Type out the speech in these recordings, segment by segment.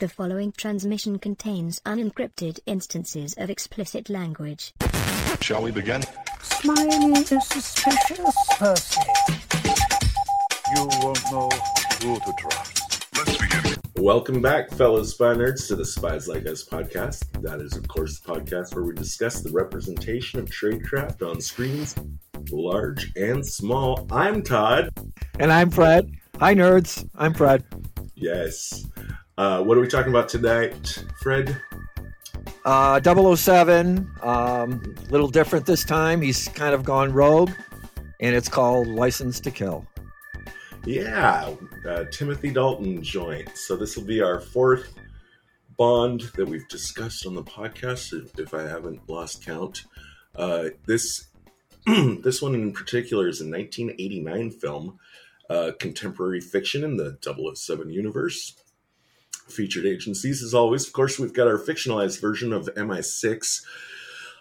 The following transmission contains unencrypted instances of explicit language. Shall we begin? Smiley is suspicious, person. You won't know who to trust. Let's begin. Welcome back, fellow spy nerds, to the Spies Like Us podcast. That is, of course, the podcast where we discuss the representation of tradecraft on screens, large and small. I'm Todd. And I'm Fred. Hi, nerds. I'm Fred. Yes. Uh, what are we talking about tonight, Fred? Uh, 007, um, a little different this time. He's kind of gone rogue, and it's called License to Kill. Yeah, uh, Timothy Dalton joint. So this will be our fourth Bond that we've discussed on the podcast, if, if I haven't lost count. Uh, this this one in particular is a 1989 film, uh, contemporary fiction in the 007 universe. Featured agencies, as always. Of course, we've got our fictionalized version of MI6.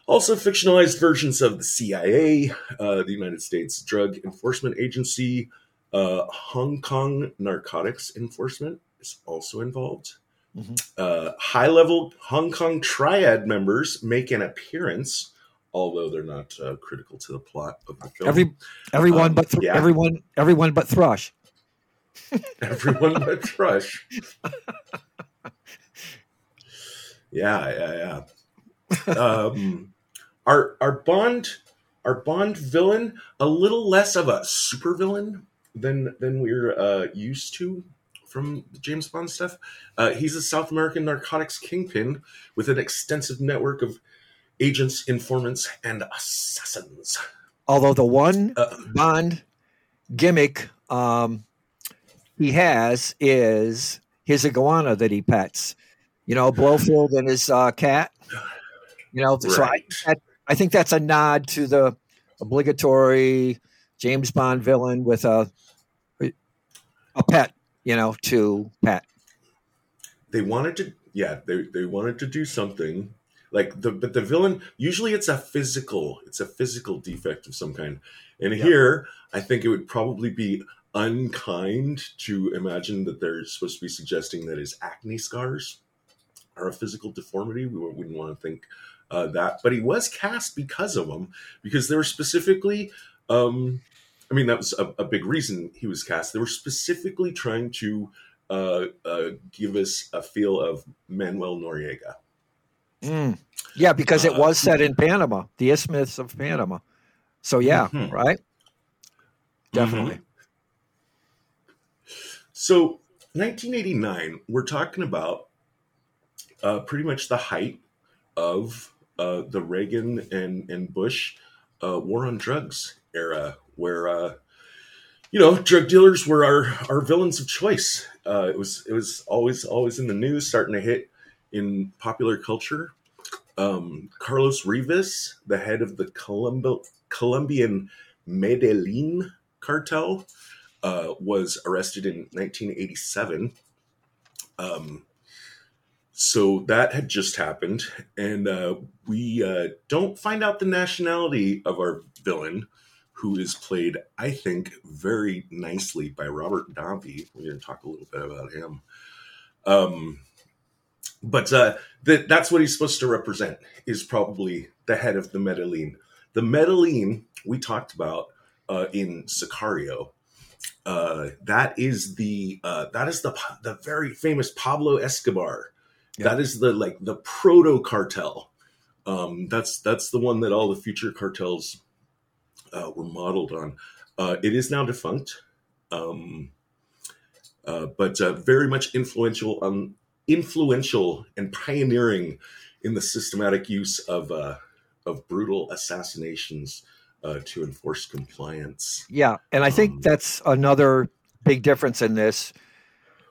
Also, fictionalized versions of the CIA, uh, the United States Drug Enforcement Agency, uh, Hong Kong Narcotics Enforcement is also involved. Mhm. Uh, high level Hong Kong triad members make an appearance, although they're not uh, critical to the plot of the film. Every everyone Um, but Thr- yeah. everyone everyone but Thrush. Everyone but Thrush. yeah, yeah, yeah. Um, our our Bond our Bond villain a little less of a super villain than than we're uh, used to from the James Bond stuff. Uh, he's a South American narcotics kingpin with an extensive network of agents, informants, and assassins. Although the one Uh, Bond gimmick um, he has is his iguana that he pets. You know, Blofeld and his uh, cat. You know, so I, that, I think that's a nod to the obligatory James Bond villain with a a pet. You know, to pet. they wanted to yeah they, they wanted to do something like the but the villain usually it's a physical it's a physical defect of some kind and Yeah. here i think it would probably be unkind to imagine that they're supposed to be suggesting that his acne scars are a physical deformity we wouldn't want to think uh, that but he was cast because of them because they were specifically um i mean that was a, a big reason he was cast they were specifically trying to uh, uh, give us a feel of Manuel Noriega. Mm. Yeah, because it Uh, was set in Panama, the Isthmus of Panama. So yeah, Mhm. right. Definitely. So, 1989, we're talking about uh, pretty much the height of uh, the Reagan and, and Bush uh, war on drugs era, where uh, you know drug dealers were our, our villains of choice. Uh, it was it was always always in the news, starting to hit in popular culture. Um, Carlos Rivas, the head of the Colombo- Colombian Medellin cartel, uh, was arrested in 1987. Um, so that had just happened, and uh, we uh, don't find out the nationality of our villain, who is played, I think, very nicely by Robert Davi. We're going to talk a little bit about him. Um, but uh, th- that's what he's supposed to represent is probably the head of the Medellin. The Medellin we talked about uh, in Sicario. Uh, that is the uh, that is the the very famous Pablo Escobar. Yeah. That is the like the proto cartel. Um, that's that's the one that all the future cartels uh, were modeled on. Uh, it is now defunct, um, uh, but uh, very much influential um, influential and pioneering in the systematic use of uh, of brutal assassinations uh, to enforce compliance. Yeah, and I think Um, that's another big difference in this.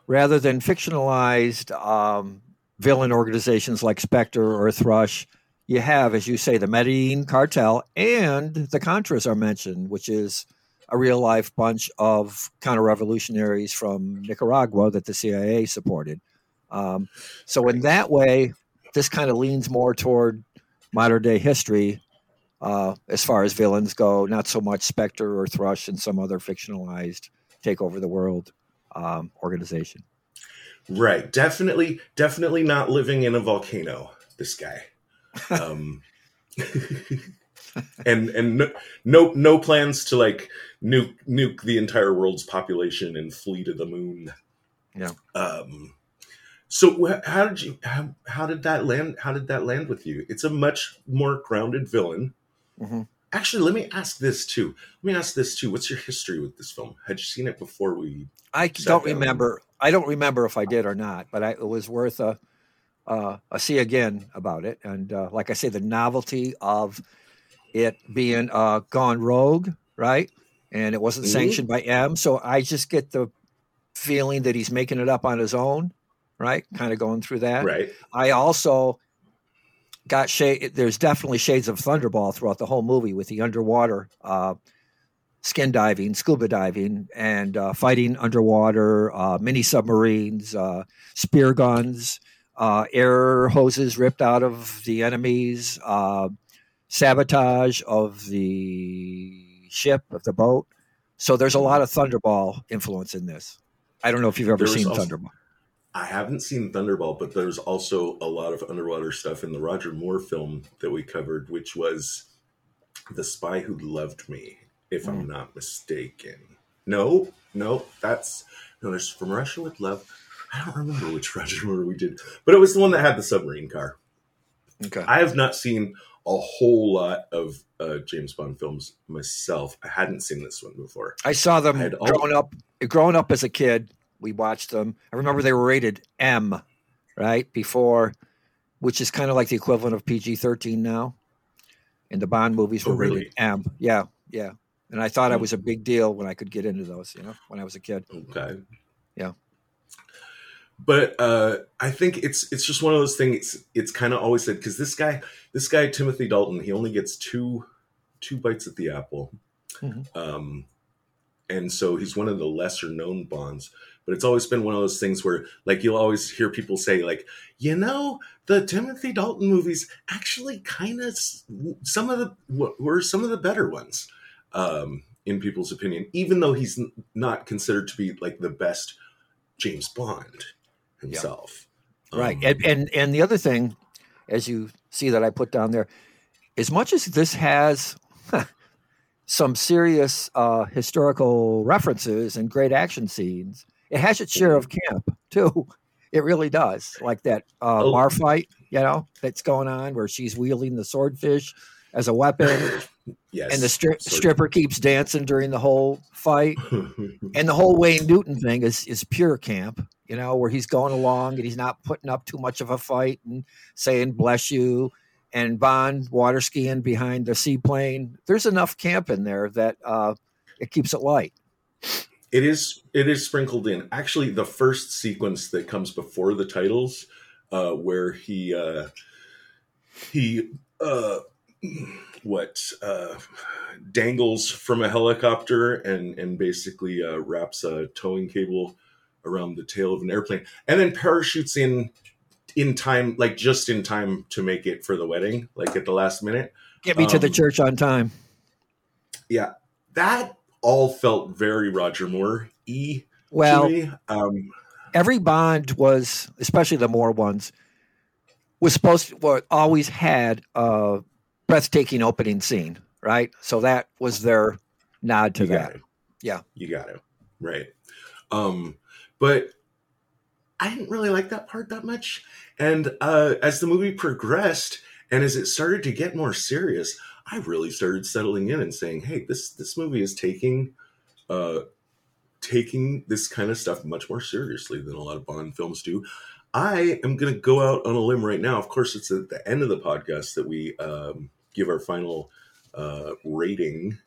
Rather than fictionalized um, villain organizations like Spectre or Thrush, you have, as you say, the Medellin cartel and the Contras are mentioned, which is a real life bunch of counter revolutionaries from Nicaragua that the CIA supported. Um, so, in that way, this kind of leans more toward modern day history uh, as far as villains go, not so much Spectre or Thrush and some other fictionalized take over the world um, organization. Right. Definitely, definitely not living in a volcano. This guy. Um, and and no, no no plans to like nuke nuke the entire world's population and flee to the moon. Yeah. Um. So how did you how, how did that land how did that land with you? It's a much more grounded villain. Hmm Actually, let me ask this too. Let me ask this too. What's your history with this film? Had you seen it before we I don't remember. I don't remember if I did or not, but I, it was worth a uh, a see again about it. And uh, like I say, the novelty of it being uh, gone rogue, right? And it wasn't Mhm. sanctioned by M, so I just get the feeling that he's making it up on his own, right? Kind of going through that. right? I also got shade. There's definitely shades of Thunderball throughout the whole movie with the underwater uh, skin diving, scuba diving, and uh, fighting underwater, uh, mini submarines, uh, spear guns, uh, air hoses ripped out of the enemies, uh, sabotage of the ship of the boat. So there's a lot of Thunderball influence in this. I don't know if you've ever seen also- Thunderball. I haven't seen Thunderball, but there's also a lot of underwater stuff in the Roger Moore film that we covered, which was The Spy Who Loved Me, if I'm not mistaken. No, no, that's no, there's From Russia with Love. I don't remember which Roger Moore we did, but it was the one that had the submarine car. Okay. I have not seen a whole lot of uh, James Bond films myself. I hadn't seen this one before. I saw them I had al- growing up. Growing up as a kid, we watched them. I remember they were rated M, right before, which is kind of like the equivalent of PG thirteen now. And the Bond movies Oh, were rated? M. Yeah, yeah. And I thought I Hmm. was a big deal when I could get into those. You know, when I was a kid. Okay. Yeah. But uh, I think it's it's just one of those things. It's, it's kind of always said because this guy, this guy Timothy Dalton, he only gets two two bites at the apple, Mhm. um, and so he's one of the lesser known Bonds. But it's always been one of those things where, like, you'll always hear people say, like, you know, the Timothy Dalton movies actually kind of some of the were some of the better ones um, in people's opinion, even though he's not considered to be like the best James Bond himself. Right. Um, And, and and the other thing, as you see that I put down there, as much as this has some serious uh, historical references and great action scenes, it has its share of camp too. It really does. Like that uh, Oh. bar fight, you know, that's going on where she's wielding the swordfish as a weapon, yes, and the stri- stripper keeps dancing during the whole fight and the whole Wayne Newton thing is is pure camp, you know, where he's going along and he's not putting up too much of a fight and saying "bless you," and Bond water skiing behind the seaplane. There's enough camp in there that uh, it keeps it light. It is it is sprinkled in. Actually, the first sequence that comes before the titles, uh, where he uh, he uh, what uh, dangles from a helicopter and and basically uh, wraps a towing cable around the tail of an airplane, and then parachutes in in time, like just in time to make it for the wedding, like at the last minute. Get me to the Um, church on time. Yeah, that all felt very Roger Moore e Well. Um, every Bond was, especially the Moore ones, was supposed to, well, always had a breathtaking opening scene, right? So that was their nod to that. it. Yeah. you got it right. Um, but I didn't really like that part that much. And uh, as the movie progressed, and as it started to get more serious, I really started settling in and saying, "Hey, this this movie is taking." Uh, taking this kind of stuff much more seriously than a lot of Bond films do. I am going to go out on a limb right now. Of course, it's at the end of the podcast that we um, give our final uh, rating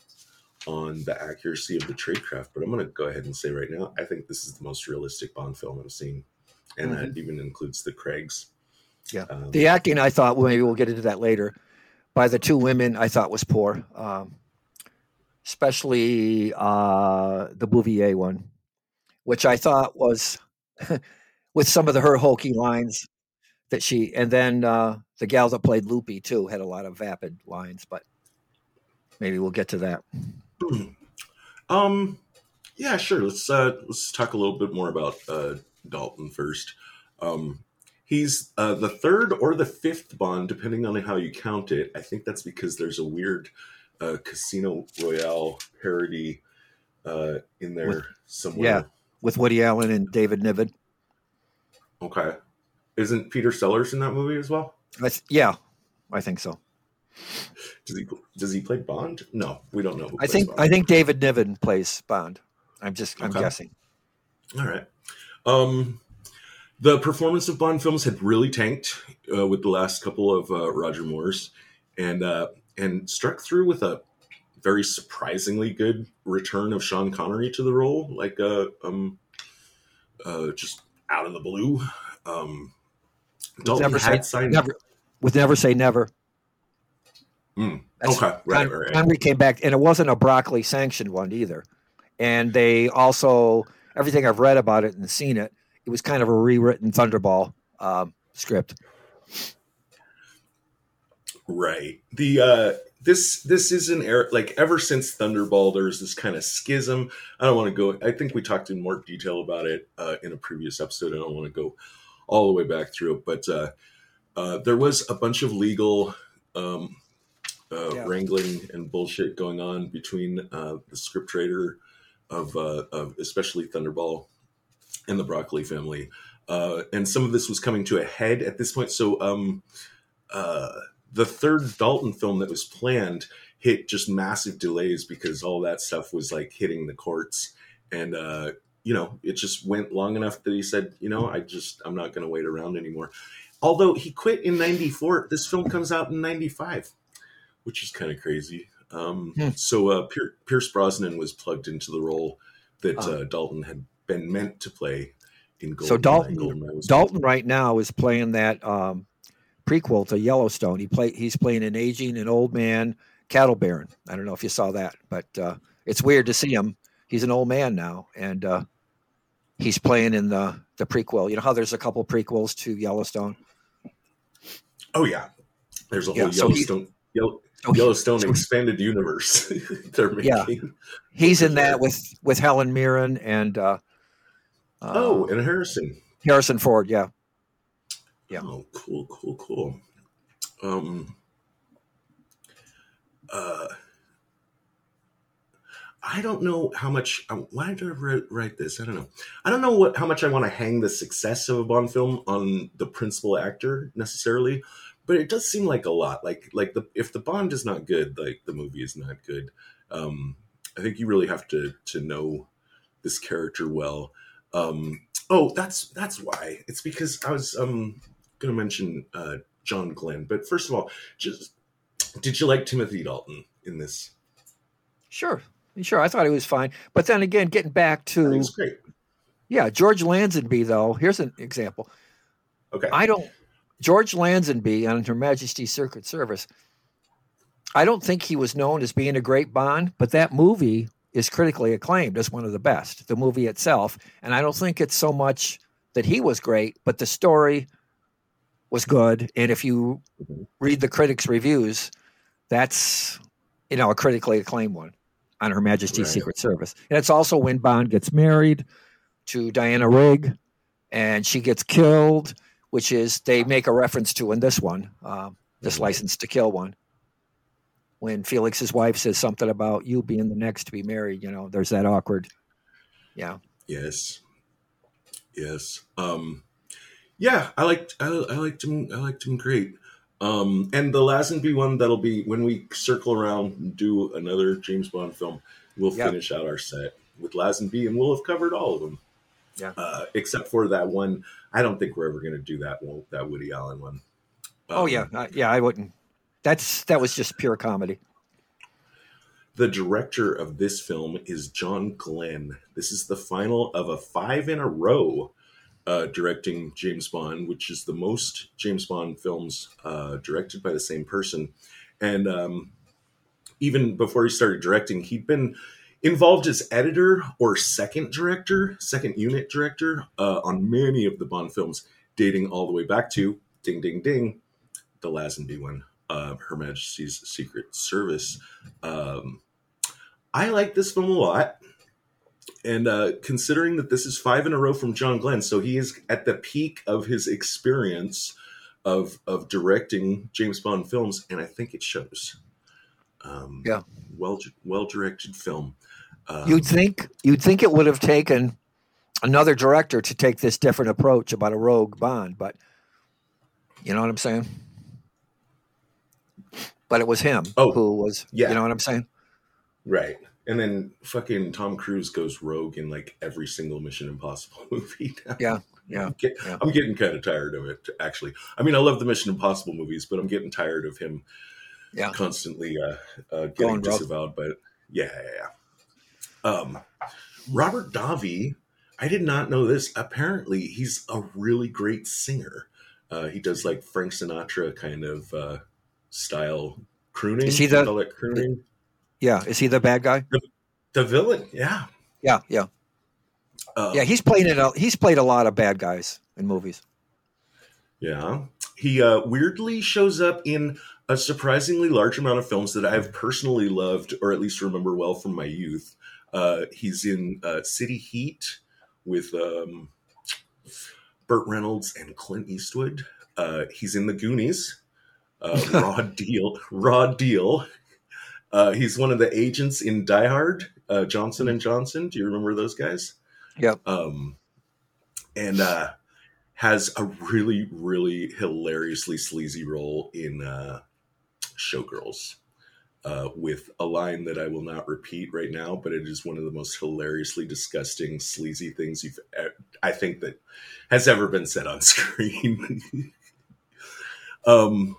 on the accuracy of the tradecraft. But I'm going to go ahead and say right now, I think this is the most realistic Bond film I've seen, and that even includes the Craigs. Yeah. Um, The acting, I thought, well, maybe we'll get into that later, by the two women, I thought was poor, um, especially uh, the Bouvier one, which I thought was with some of the her hokey lines that she, and then uh, the gal that played Lupe too had a lot of vapid lines, but maybe we'll get to that. Um, yeah, sure. Let's uh, let's talk a little bit more about uh, Dalton first. Um, he's uh, the third or the fifth Bond, depending on how you count it. I think that's because there's a weird uh, Casino Royale parody uh, in there With- somewhere. Yeah. with Woody Allen and David Niven. Okay. Isn't Peter Sellers in that movie as well? That's, yeah, I think so. Does he does he play Bond? No, we don't know. I think Bond. I think David Niven plays Bond. I'm just I'm Okay. guessing. All right. Um, the performance of Bond films had really tanked uh, with the last couple of uh, Roger Moore's, and uh, and struck through with a very surprisingly good return of Sean Connery to the role, like uh, um, uh, just out of the blue. Um, Dalton never say signed. never with never say never. Mm, okay, right, right, right. Connery came back, and it wasn't a broccoli sanctioned one either. And they also everything I've read about it and seen it, it was kind of a rewritten Thunderball um, script. Right. The uh this this is an era like ever since Thunderball there's this kind of schism. I don't want to go I think we talked in more detail about it uh in a previous episode. I don't want to go all the way back through it, but uh uh there was a bunch of legal um uh Yeah. wrangling and bullshit going on between uh the scriptwriter of uh of especially Thunderball and the Broccoli family. Uh and some of this was coming to a head at this point. So um uh the third Dalton film that was planned hit just massive delays because all that stuff was like hitting the courts and uh you know it just went long enough that he said you know i just i'm not going to wait around anymore although he quit in 94 this film comes out in 95 which is kind of crazy um Hmm. so uh Pier- pierce brosnan was plugged into the role that Ah. uh, dalton had been meant to play in So Dalton- Goldeneye was- Dalton right now is playing that um, prequel to Yellowstone. He play he's playing an aging, an old man cattle baron. I don't know if you saw that, but uh, it's weird to see him. He's an old man now, and uh, he's playing in the the prequel. You know how there's a couple prequels to Yellowstone. Oh yeah, there's a whole Yeah, so he- Yellowstone Yellow, So Yellowstone so- expanded universe they're making. Yeah. he's in that with with Helen Mirren and uh, Oh, and Harrison. Harrison Ford. Yeah, Yeah. Oh, cool, cool, cool. Um, uh, I don't know how much. Um, why did I write, write this? I don't know. I don't know what how much I want to hang the success of a Bond film on the principal actor necessarily, but it does seem like a lot. Like like the if the Bond is not good, like the movie is not good. Um, I think you really have to to know this character well. Um, oh, that's that's why. It's because I was um going to mention uh, John Glenn, but first of all, just did you like Timothy Dalton in this? sure, sure. I thought he was fine, but then again, getting back to it's great. yeah, George Lazenby though. Here's an example. Okay, I don't George Lazenby on Her Majesty's Secret Service. I don't think he was known as being a great Bond, but that movie is critically acclaimed as one of the best. The movie itself, and I don't think it's so much that he was great, but the story was good. And if you read the critics' reviews, that's you know a critically acclaimed one on Her Majesty's Right. Secret Service. And it's also when Bond gets married to Diana Rigg, and she gets killed which is they make a reference to in this one, um, this license to kill one. When Felix's wife says something about you being the next to be married, you know, there's that awkward. Yeah. yes, yes. Um, yeah, I liked I, I liked him. I liked him great. Um, and the Lazenby one that'll be when we circle around and do another James Bond film. We'll Yeah. finish out our set with Lazenby, and we'll have covered all of them. Yeah. uh, except for that one. I don't think we're ever going to do that one, that Woody Allen one. oh Um, yeah, uh, yeah. I wouldn't. That's that was just pure comedy. The director of this film is John Glenn. This is the final of a five in a row uh, directing James Bond, which is the most James Bond films uh, directed by the same person. And um, even before he started directing, he'd been involved as editor or second director, second unit director uh, on many of the Bond films, dating all the way back to Ding Ding Ding, the Lazenby one, uh, Her Majesty's Secret Service. Um, I like this film a lot. and uh, considering that this is five in a row from John Glenn, so he is at the peak of his experience of of directing James Bond films, and I think it shows. Um, Yeah. well well directed film. Um, You'd think you'd think it would have taken another director to take this different approach about a rogue Bond, but you know what I'm saying. But it was him Oh, who was, yeah. you know what I'm saying. right, and then fucking Tom Cruise goes rogue in like every single Mission Impossible movie. now. Yeah, yeah, I'm, get- yeah. I'm getting kind of tired of it. Actually, I mean, I love the Mission Impossible movies, but I'm getting tired of him Yeah. constantly uh, uh, Going getting rogue. disavowed. But yeah, yeah, yeah. Um, Robert Davi, I did not know this. Apparently, he's a really great singer. Uh, he does like Frank Sinatra kind of uh, style crooning. Is he the- crooning? Yeah, is he the bad guy? The villain, yeah, Yeah, yeah, Um, yeah. He's played it. He's played a lot of bad guys in movies. Yeah. He uh, weirdly shows up in a surprisingly large amount of films that I've personally loved, or at least remember well from my youth. Uh, he's in uh, City Heat with um, Burt Reynolds and Clint Eastwood. Uh, he's in The Goonies. Uh, raw Deal. Raw Deal. Uh, he's one of the agents in Die Hard, uh, Johnson and Johnson. Do you remember those guys? Yep. Um, and uh, has a really, really hilariously sleazy role in uh, Showgirls uh, with a line that I will not repeat right now, but it is one of the most hilariously disgusting, sleazy things you've, I think, that has ever been said on screen. um,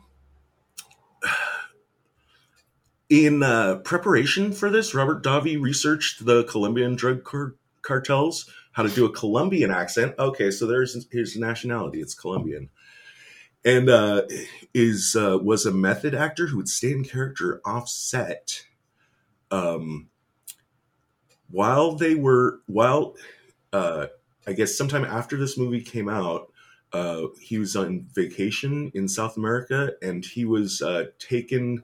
in uh, preparation for this, Robert Davi researched the Colombian drug car- cartels, how to do a Colombian accent. Okay, so there's his nationality; it's Colombian, and uh, is uh, was a method actor who would stay in character offset. Um, while they were while uh, I guess sometime after this movie came out, uh, he was on vacation in South America, and he was uh, taken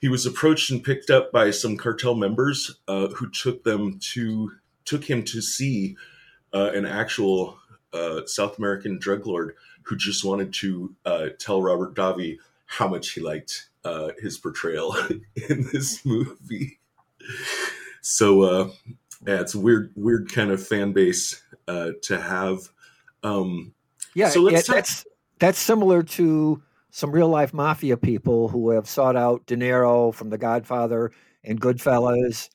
he was approached and picked up by some cartel members uh, who took them to took him to see uh, an actual uh, South American drug lord who just wanted to uh, tell Robert Davi how much he liked uh, his portrayal in this movie. So uh, yeah, it's a weird, weird kind of fan base uh, to have. Um, Yeah, So let's yeah, talk- that's that's similar to some real life mafia people who have sought out De Niro from The Godfather and Goodfellas,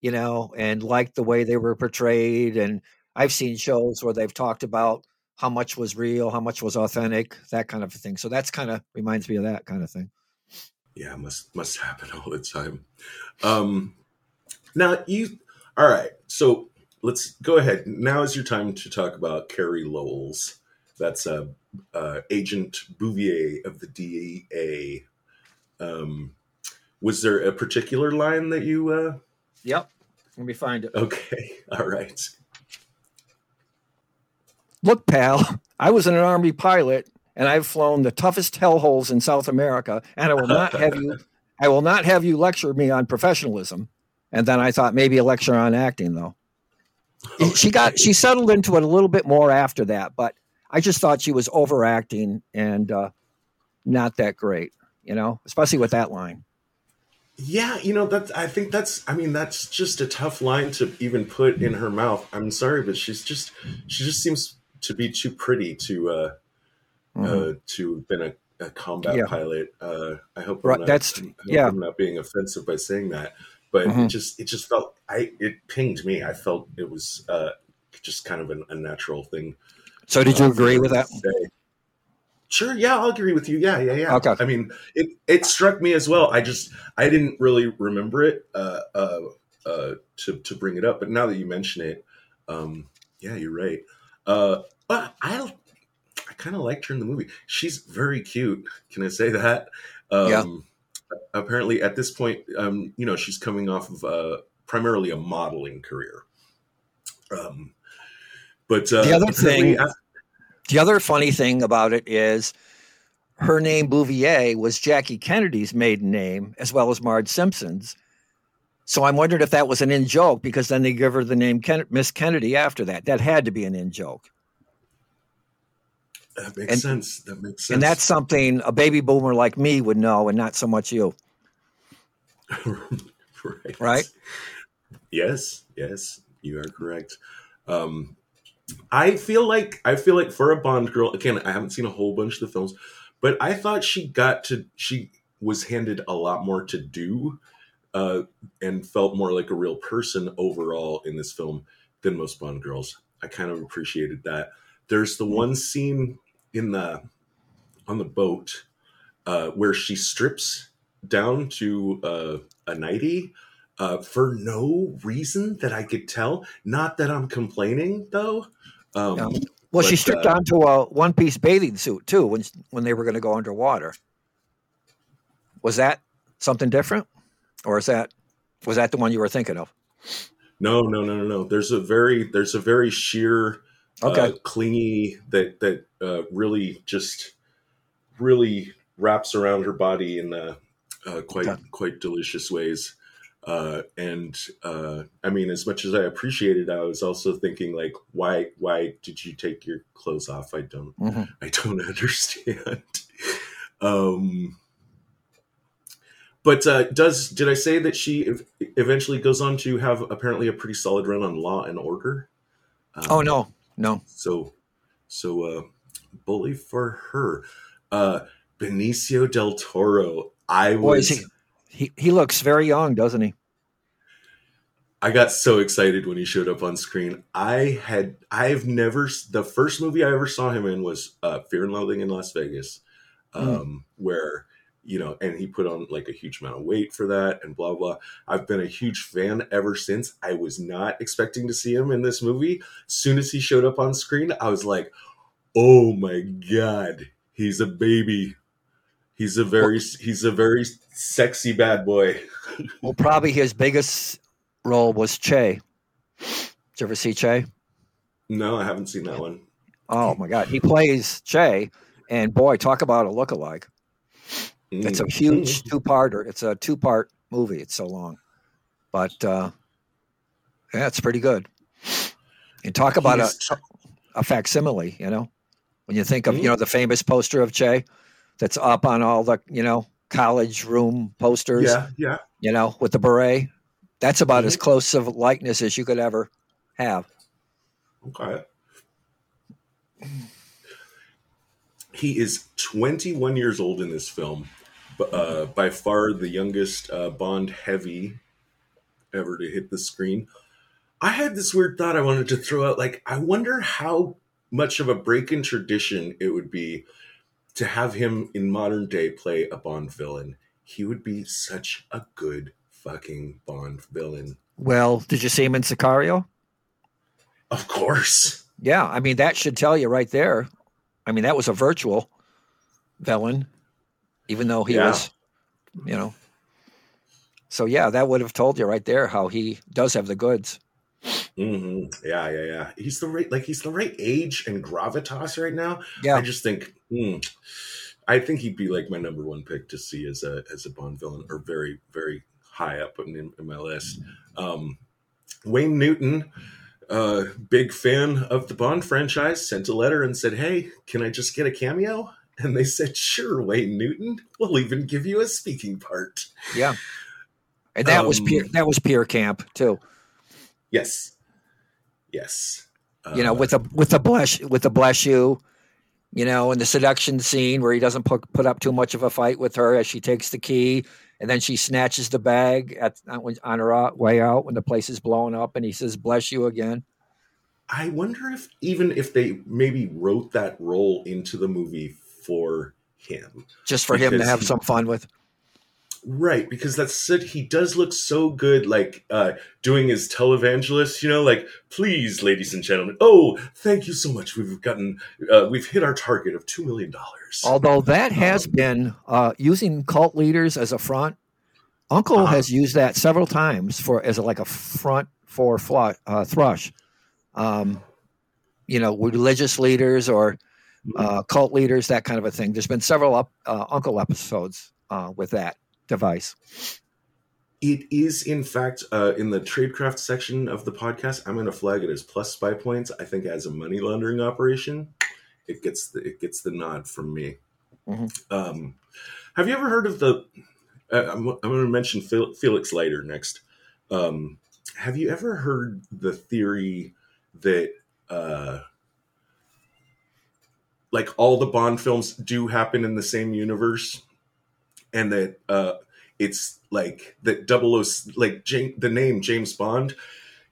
you know, and liked the way they were portrayed. And I've seen shows where they've talked about how much was real, how much was authentic, that kind of thing. So that's kind of reminds me of that kind of thing. yeah must must happen all the time um now you all right so let's go ahead now is your time to talk about Carey Lowell's that's uh, uh agent bouvier of the dea um was there a particular line that you uh Yep. Let me find it. okay all right Look, pal, I was an army pilot and I've flown the toughest hellholes in South America, and I will not have you I will not have you lecture me on professionalism. And then I thought maybe a lecture on acting though. She got she settled into it a little bit more after that, but I just thought she was overacting and uh, not that great, you know, especially with that line. Yeah, you know that I think that's I mean that's just a tough line to even put in her mouth. I'm sorry, but she's just she just seems to be too pretty to uh uh to have been a, a combat Mm-hmm. Yeah. pilot. Uh I hope Right, I'm not, that's- I hope yeah. I'm not being offensive by saying that. But Mhm. it just it just felt I it pinged me. I felt it was uh just kind of an unnatural thing. So did you agree with that? Sure, yeah, I'll agree with you. Yeah, yeah, yeah. Okay. I mean, it it struck me as well. I just I didn't really remember it uh, uh, uh, to to bring it up, but now that you mention it, um, yeah, you're right. Uh, but I I kind of liked her in the movie. She's very cute. Can I say that? Um, Yeah. Apparently, at this point, um, you know, she's coming off of uh, primarily a modeling career. Um, but uh, The other thing- The other funny thing about it is her name Bouvier was Jackie Kennedy's maiden name as well as Marge Simpson's. So I'm wondering if that was an in joke because then they give her the name Ken- Miss Kennedy after that. That had to be an in joke. That makes And- sense. That makes sense. And that's something a baby boomer like me would know and not so much you. right. Right? Yes, yes, you are correct. Um, I feel like I feel like for a Bond girl, again, I haven't seen a whole bunch of the films, but I thought she got to she was handed a lot more to do, uh, and felt more like a real person overall in this film than most Bond girls. I kind of appreciated that. There's the one scene in the on the boat uh, where she strips down to uh, a nightie uh, for no reason that I could tell. Not that I'm complaining though. Um, Yeah. Well, she stripped uh, onto a one piece bathing suit too when when they were going to go underwater. Was that something different, or is that was that the one you were thinking of? No, no, no, no, no. There's a very there's a very sheer, Okay. uh, clingy that that uh, really just really wraps around her body in uh, uh, quite Okay. quite delicious ways. Uh, and uh, I mean, as much as I appreciated, I was also thinking like, why why did you take your clothes off? I don't Mhm. I don't understand. um, but uh, does did I say that she ev- eventually goes on to have apparently a pretty solid run on Law and Order? Um, Oh no, no. So, so uh, bully for her. Uh, Benicio del Toro. I was he, he looks very young, doesn't he? I got so excited when he showed up on screen. I had I've never the first movie I ever saw him in was uh, Fear and Loathing in Las Vegas, um, where you know, and he put on like a huge amount of weight for that, and blah blah. I've been a huge fan ever since. I was not expecting to see him in this movie. As soon as he showed up on screen, I was like, "Oh my god, he's a baby." He's a very he's a very sexy bad boy. Well, probably his biggest role was Che. Did you ever see Che? No, I haven't seen that one. Oh my God, he plays Che, and boy, talk about a lookalike. It's a Mm. huge two-parter. It's a two-part movie. It's so long, but uh, yeah, it's pretty good. And talk about a, a facsimile. You know, when you think of Mm. you know the famous poster of Che that's up on all the you know college room posters. Yeah, yeah. You know, with the beret. That's about Mm-hmm. as close of likeness as you could ever have. Okay. He is 21 years old in this film, uh, by far the youngest uh, Bond heavy ever to hit the screen. I had this weird thought I wanted to throw out. Like, I wonder how much of a break in tradition it would be to have him in modern day play a Bond villain. He would be such a good fucking Bond villain. Well, did you see him in Sicario? Of course. Yeah, I mean that should tell you right there. I mean that was a virtual villain, even though he Yeah. was, you know. So yeah, that would have told you right there how he does have the goods. Hmm Yeah, yeah, yeah. He's the right, like he's the right age and gravitas right now. Yeah, I just think, hmm, I think he'd be like my number one pick to see as a as a Bond villain, or very very high up in, in my list. Um, Wayne Newton, uh, big fan of the Bond franchise, sent a letter and said, "Hey, can I just get a cameo?" And they said, "Sure, Wayne Newton. We'll even give you a speaking part." yeah. And that was Um, Pier, that was Pier Camp too. Yes, yes. You know, with a with a bless with a bless you, you know, in the seduction scene where he doesn't put put up too much of a fight with her as she takes the key, and then she snatches the bag at on her way out when the place is blowing up, and he says "bless you" again. I wonder if even if they maybe wrote that role into the movie for him. just for him to have some fun with. Right, because that's it. He does look so good, like uh, doing his televangelist. You know, like please, ladies and gentlemen. Oh, thank you so much. We've gotten, uh, we've hit our target of two million dollars. Although that has been uh, using cult leaders as a front. Uncle Uh-huh. has used that several times for as a, like a front for uh, thrush. Um, you know, religious leaders or uh, cult leaders, that kind of a thing. There's been several up, uh, Uncle episodes uh, with that device. it is, in fact, uh, in the tradecraft section of the podcast. I'm going to flag it as plus spy points. I think as a money laundering operation, it gets the it gets the nod from me. Mhm. Um, have you ever heard of the? Uh, I'm, I'm going to mention Fel- Felix Leiter next. Um, have you ever heard the theory that uh, like all the Bond films do happen in the same universe, and that uh, it's like that double O like Jam- the name James Bond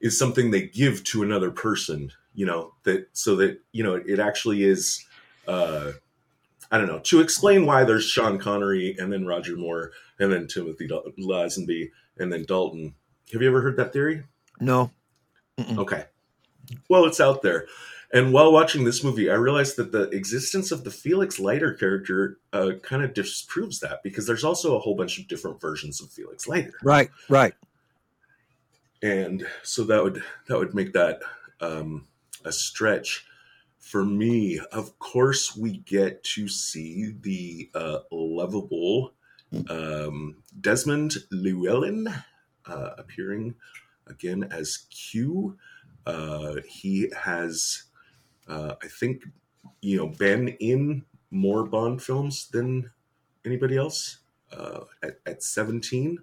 is something they give to another person, you know, that so that you know it actually is. Uh, I don't know to explain why there's Sean Connery and then Roger Moore and then Timothy Lazenby and then Dalton. Have you ever heard that theory? No. Mm-mm. Okay. Well, it's out there. And while watching this movie, I realized that the existence of the Felix Leiter character uh, kind of disproves that because there's also a whole bunch of different versions of Felix Leiter, Right, right. and so that would that would make that um, a stretch for me. Of course, we get to see the uh, lovable um, Desmond Llewellyn uh, appearing again as Q. Uh, he has, uh, I think, you know, been in more Bond films than anybody else. Uh, at, at 17,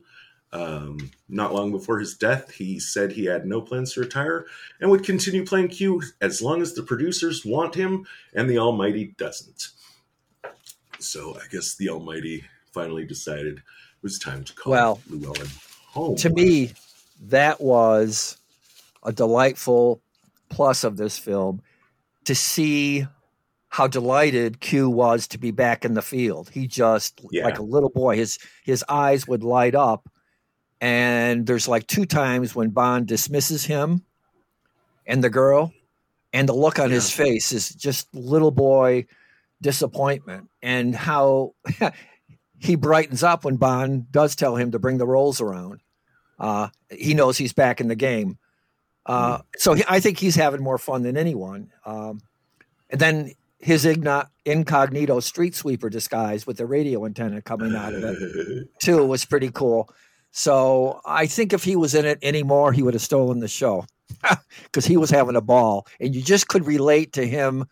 um, not long before his death, he said he had no plans to retire and would continue playing Q as long as the producers want him and the Almighty doesn't. So I guess the Almighty finally decided it was time to call Well, Llewellyn home. To me, that was a delightful plus of this film to see how delighted Q was to be back in the field. He just Yeah. like a little boy, his his eyes would light up. And there's like two times when Bond dismisses him and the girl, and the look on his face is just little boy disappointment. And how he brightens up when Bond does tell him to bring the rolls around. Uh, he knows he's back in the game. Uh, so he, I think he's having more fun than anyone. Um, and then his igno- incognito street sweeper disguise with the radio antenna coming out of it too was pretty cool. So I think if he was in it anymore, he would have stolen the show because he was having a ball, and you just could relate to him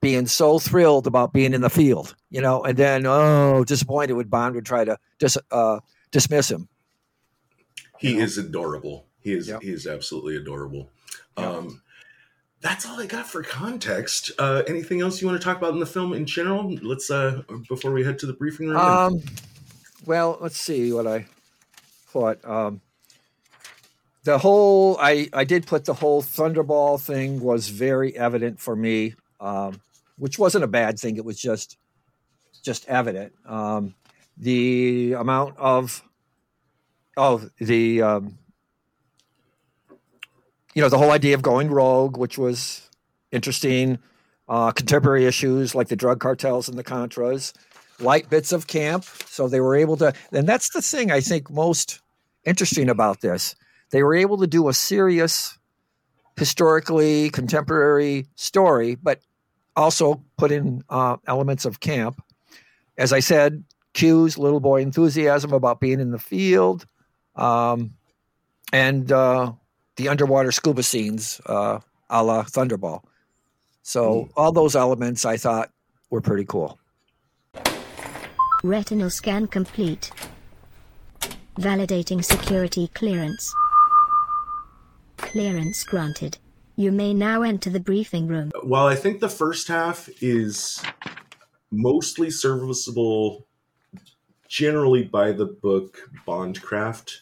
being so thrilled about being in the field, you know, and then oh, disappointed when Bond would try to dis- uh, dismiss him. He is adorable. He is Yep. he is absolutely adorable. Yep. Um, that's all I got for context. Uh, anything else you want to talk about in the film in general? Let's uh, before we head to the briefing room. Um, well, let's see what I thought. Um, the whole I I did put the whole Thunderball thing was very evident for me, um, which wasn't a bad thing. It was just just evident. Um, the amount of oh the um, you know the whole idea of going rogue, which was interesting. Uh, contemporary issues like the drug cartels and the contras light bits of camp. So they were able to, and that's the thing I think most interesting about this. They were able to do a serious, historically contemporary story, but also put in uh, elements of camp. As I said, Q's, little boy enthusiasm about being in the field, um, and uh, the underwater scuba scenes uh, a la Thunderball. So all those elements I thought were pretty cool. Retinal scan complete. Validating security clearance. Clearance granted. You may now enter the briefing room. While I think the first half is mostly serviceable, generally by the book Bondcraft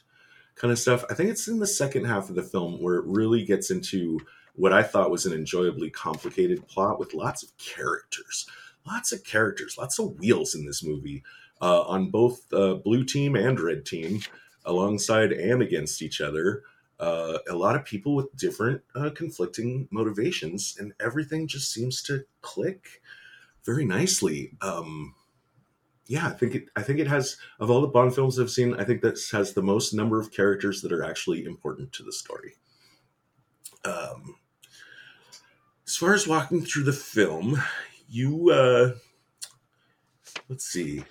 kind of stuff, I think it's in the second half of the film where it really gets into what I thought was an enjoyably complicated plot with lots of characters. Lots of characters, lots of wheels in this movie uh, on both uh, blue team and red team, alongside and against each other uh, a lot of people with different uh, conflicting motivations, and everything just seems to click very nicely. Um, yeah, I think it. I think it has of all the Bond films I've seen. I think this has the most number of characters that are actually important to the story. Um, as far as walking through the film, you uh, let's see.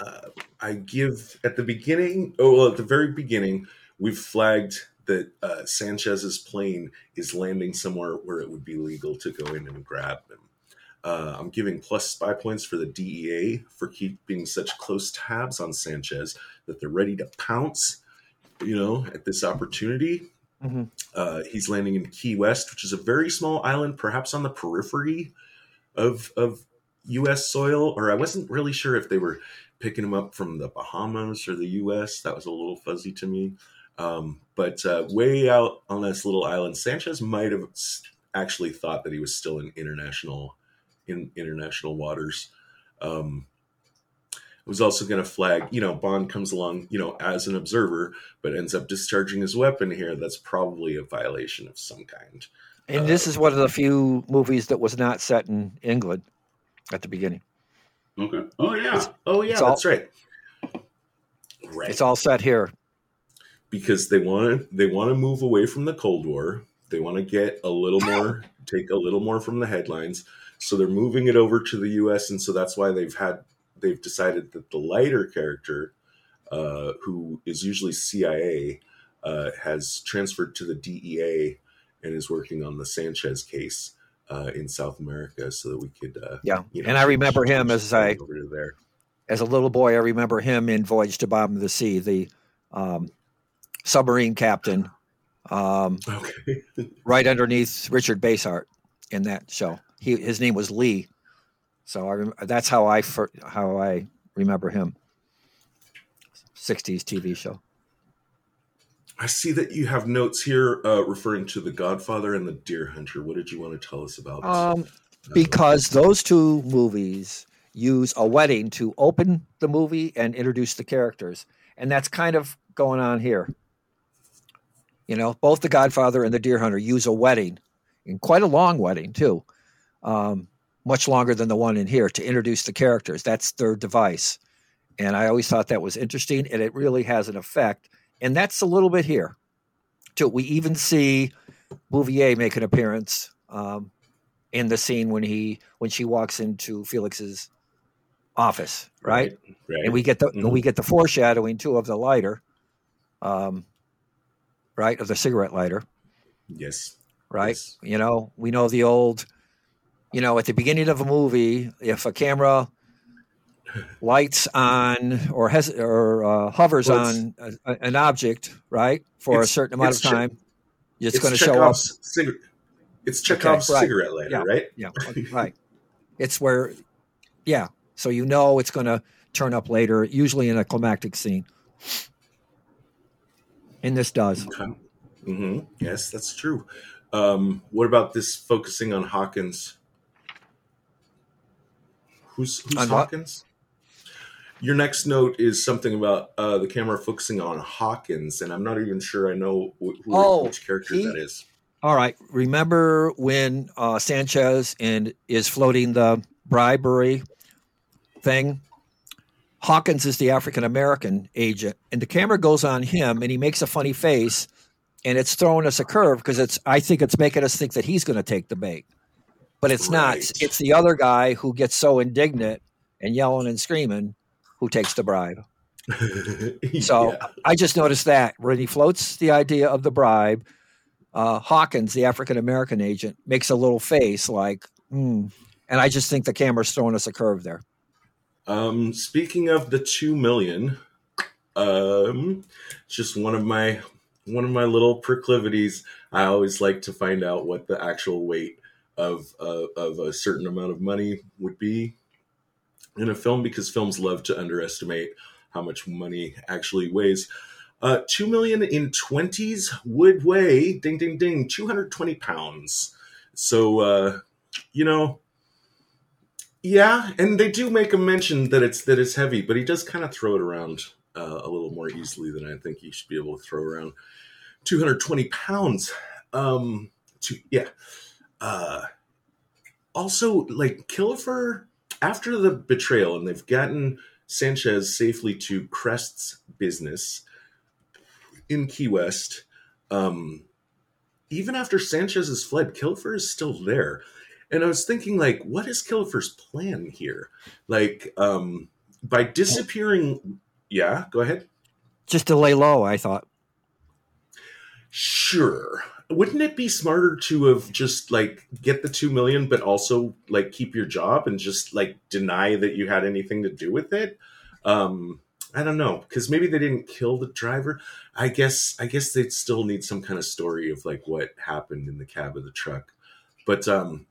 Uh, I give at the beginning. Oh, well, at the very beginning, we've flagged that uh, Sanchez's plane is landing somewhere where it would be legal to go in and grab them. Uh, I'm giving plus spy points for the DEA for keeping such close tabs on Sanchez that they're ready to pounce, you know, at this opportunity. Mhm. Uh, he's landing in Key West, which is a very small island, perhaps on the periphery of of U.S. soil. Or I wasn't really sure if they were picking him up from the Bahamas or the U.S. That was a little fuzzy to me. Um, but uh, way out on this little island, Sanchez might have actually thought that he was still in international in international waters. Um, I was also going to flag, you know, Bond comes along, you know, as an observer, but ends up discharging his weapon here. That's probably a violation of some kind. And this is one of the few movies that was not set in England at the beginning. Okay. Oh yeah. oh yeah. all- that's right. Right. It's all set here. because they want to they want to move away from the Cold War. They want to get a little more, take a little more from the headlines. So they're moving it over to the U.S. and so that's why they've had they've decided that the Leiter character, uh, who is usually CIA, uh, has transferred to the DEA and is working on the Sanchez case uh, in South America, so that we could, uh, Yeah. you know, And I remember him as I over there. as a little boy, I remember him in Voyage to Bottom of the Sea, the um, submarine captain, um, Okay. right underneath Richard Basehart in that show. He his name was Lee, so I rem- that's how I fir- how I remember him. '60s TV show. I see that you have notes here uh, referring to The Godfather and The Deer Hunter. What did you want to tell us about? Um, because those two movies use a wedding to open the movie and introduce the characters, and that's kind of going on here. You know, both The Godfather and The Deer Hunter use a wedding, and quite a long wedding too, um, much longer than the one in here to introduce the characters. That's their device, and I always thought that was interesting, and it really has an effect. And that's a little bit here, too. We even see Bouvier make an appearance. Um, in the scene when he when she walks into Felix's office, right? Right. And we get the Mhm. we get the foreshadowing too of the lighter, um, right of the cigarette lighter, yes. right? Yes. You know, we know the old, you know, at the beginning of a movie, if a camera lights on or has or uh, hovers Well, on a, an object, right, for a certain amount of it's Che- time, it's, going to show up. Cigar- It's Chekhov's right. cigarette lighter, Yeah. right? Yeah, right. It's where, yeah. So you know it's going to turn up later, usually in a climactic scene. And this does. Okay. hmm Yes, that's true. Um, what about this focusing on Hawkins? Who's who's? Hawkins? Your next note is something about uh, the camera focusing on Hawkins, and I'm not even sure I know wh- who, Oh, which character he- that is. All right. Remember when uh, Sanchez and is floating the bribery thing? Hawkins is the African American agent, and the camera goes on him, and he makes a funny face, and it's throwing us a curve because it's. I think it's making us think that he's going to take the bait, but it's not. It's the other guy who gets so indignant and yelling and screaming who takes the bribe. So Yeah. I just noticed that when he floats the idea of the bribe, uh, Hawkins, the African American agent, makes a little face like, hmm. and I just think the camera's throwing us a curve there. Um, speaking of the two million, um, just one of my one of my little proclivities. I always like to find out what the actual weight of uh, of a certain amount of money would be in a film because films love to underestimate how much money actually weighs. Uh, two million in twenties would weigh ding ding ding two hundred twenty pounds. So uh, you know yeah, and they do make a mention that it's that it's heavy, but he does kind of throw it around uh, a little more easily than I think he should be able to throw around. Two hundred twenty pounds. Um, to yeah. Uh, also, like Killifer, after the betrayal, and they've gotten Sanchez safely to Krest's business in Key West. Um, even after Sanchez has fled, Killifer is still there. And I was thinking, like, what is Killifer's plan here? Like, um, by disappearing yeah, go ahead. Just to lay low, I thought. Sure. Wouldn't it be smarter to have just like get the two million, but also like keep your job and just like deny that you had anything to do with it? Um, I don't know because maybe they didn't kill the driver. I guess I guess they'd still need some kind of story of like what happened in the cab of the truck. But um,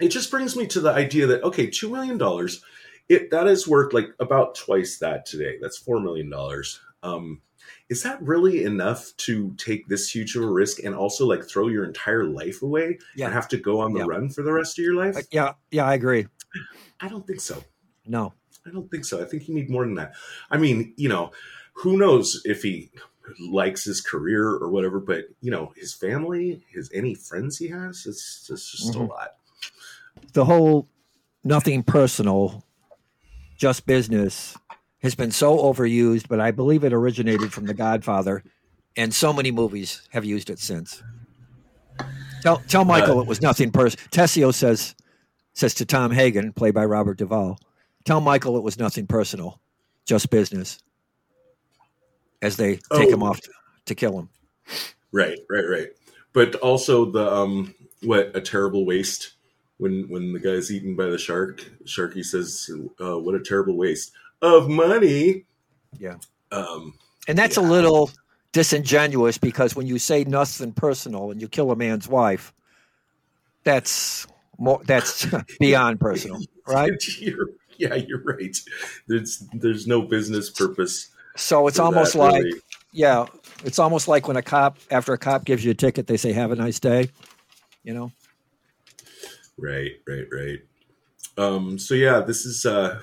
it just brings me to the idea that okay, two million dollars, it that is worth like about twice that today. That's four million dollars. Um, is that really enough to take this huge of a risk and also like throw your entire life away Yeah. and have to go on the Yeah. run for the rest of your life? Yeah, yeah, I agree. I don't think so. No. I don't think so. I think you need more than that. I mean, you know, who knows if he likes his career or whatever, but you know, his family, his any friends he has, it's, it's just Mhm. a lot. The whole nothing personal, just business has been so overused, but I believe it originated from The Godfather, and so many movies have used it since. Tell tell Michael Uh, it was nothing personal. Tessio says says to Tom Hagen, played by Robert Duvall, tell Michael it was nothing personal, just business. As they take him Oh. off to, to kill him. Right, right, right. But also the um what a terrible waste when when the guy's eaten by the shark. Sharky says, uh, "What a terrible waste of money." Yeah. Um, And that's a little disingenuous because when you say nothing personal and you kill a man's wife, that's more that's beyond personal, right? You're, yeah, you're right. There's there's no business purpose. So it's almost that, like really. yeah, it's almost like when a cop after a cop gives you a ticket, they say have a nice day. You know? Right, right, right. Um, so yeah, this is uh,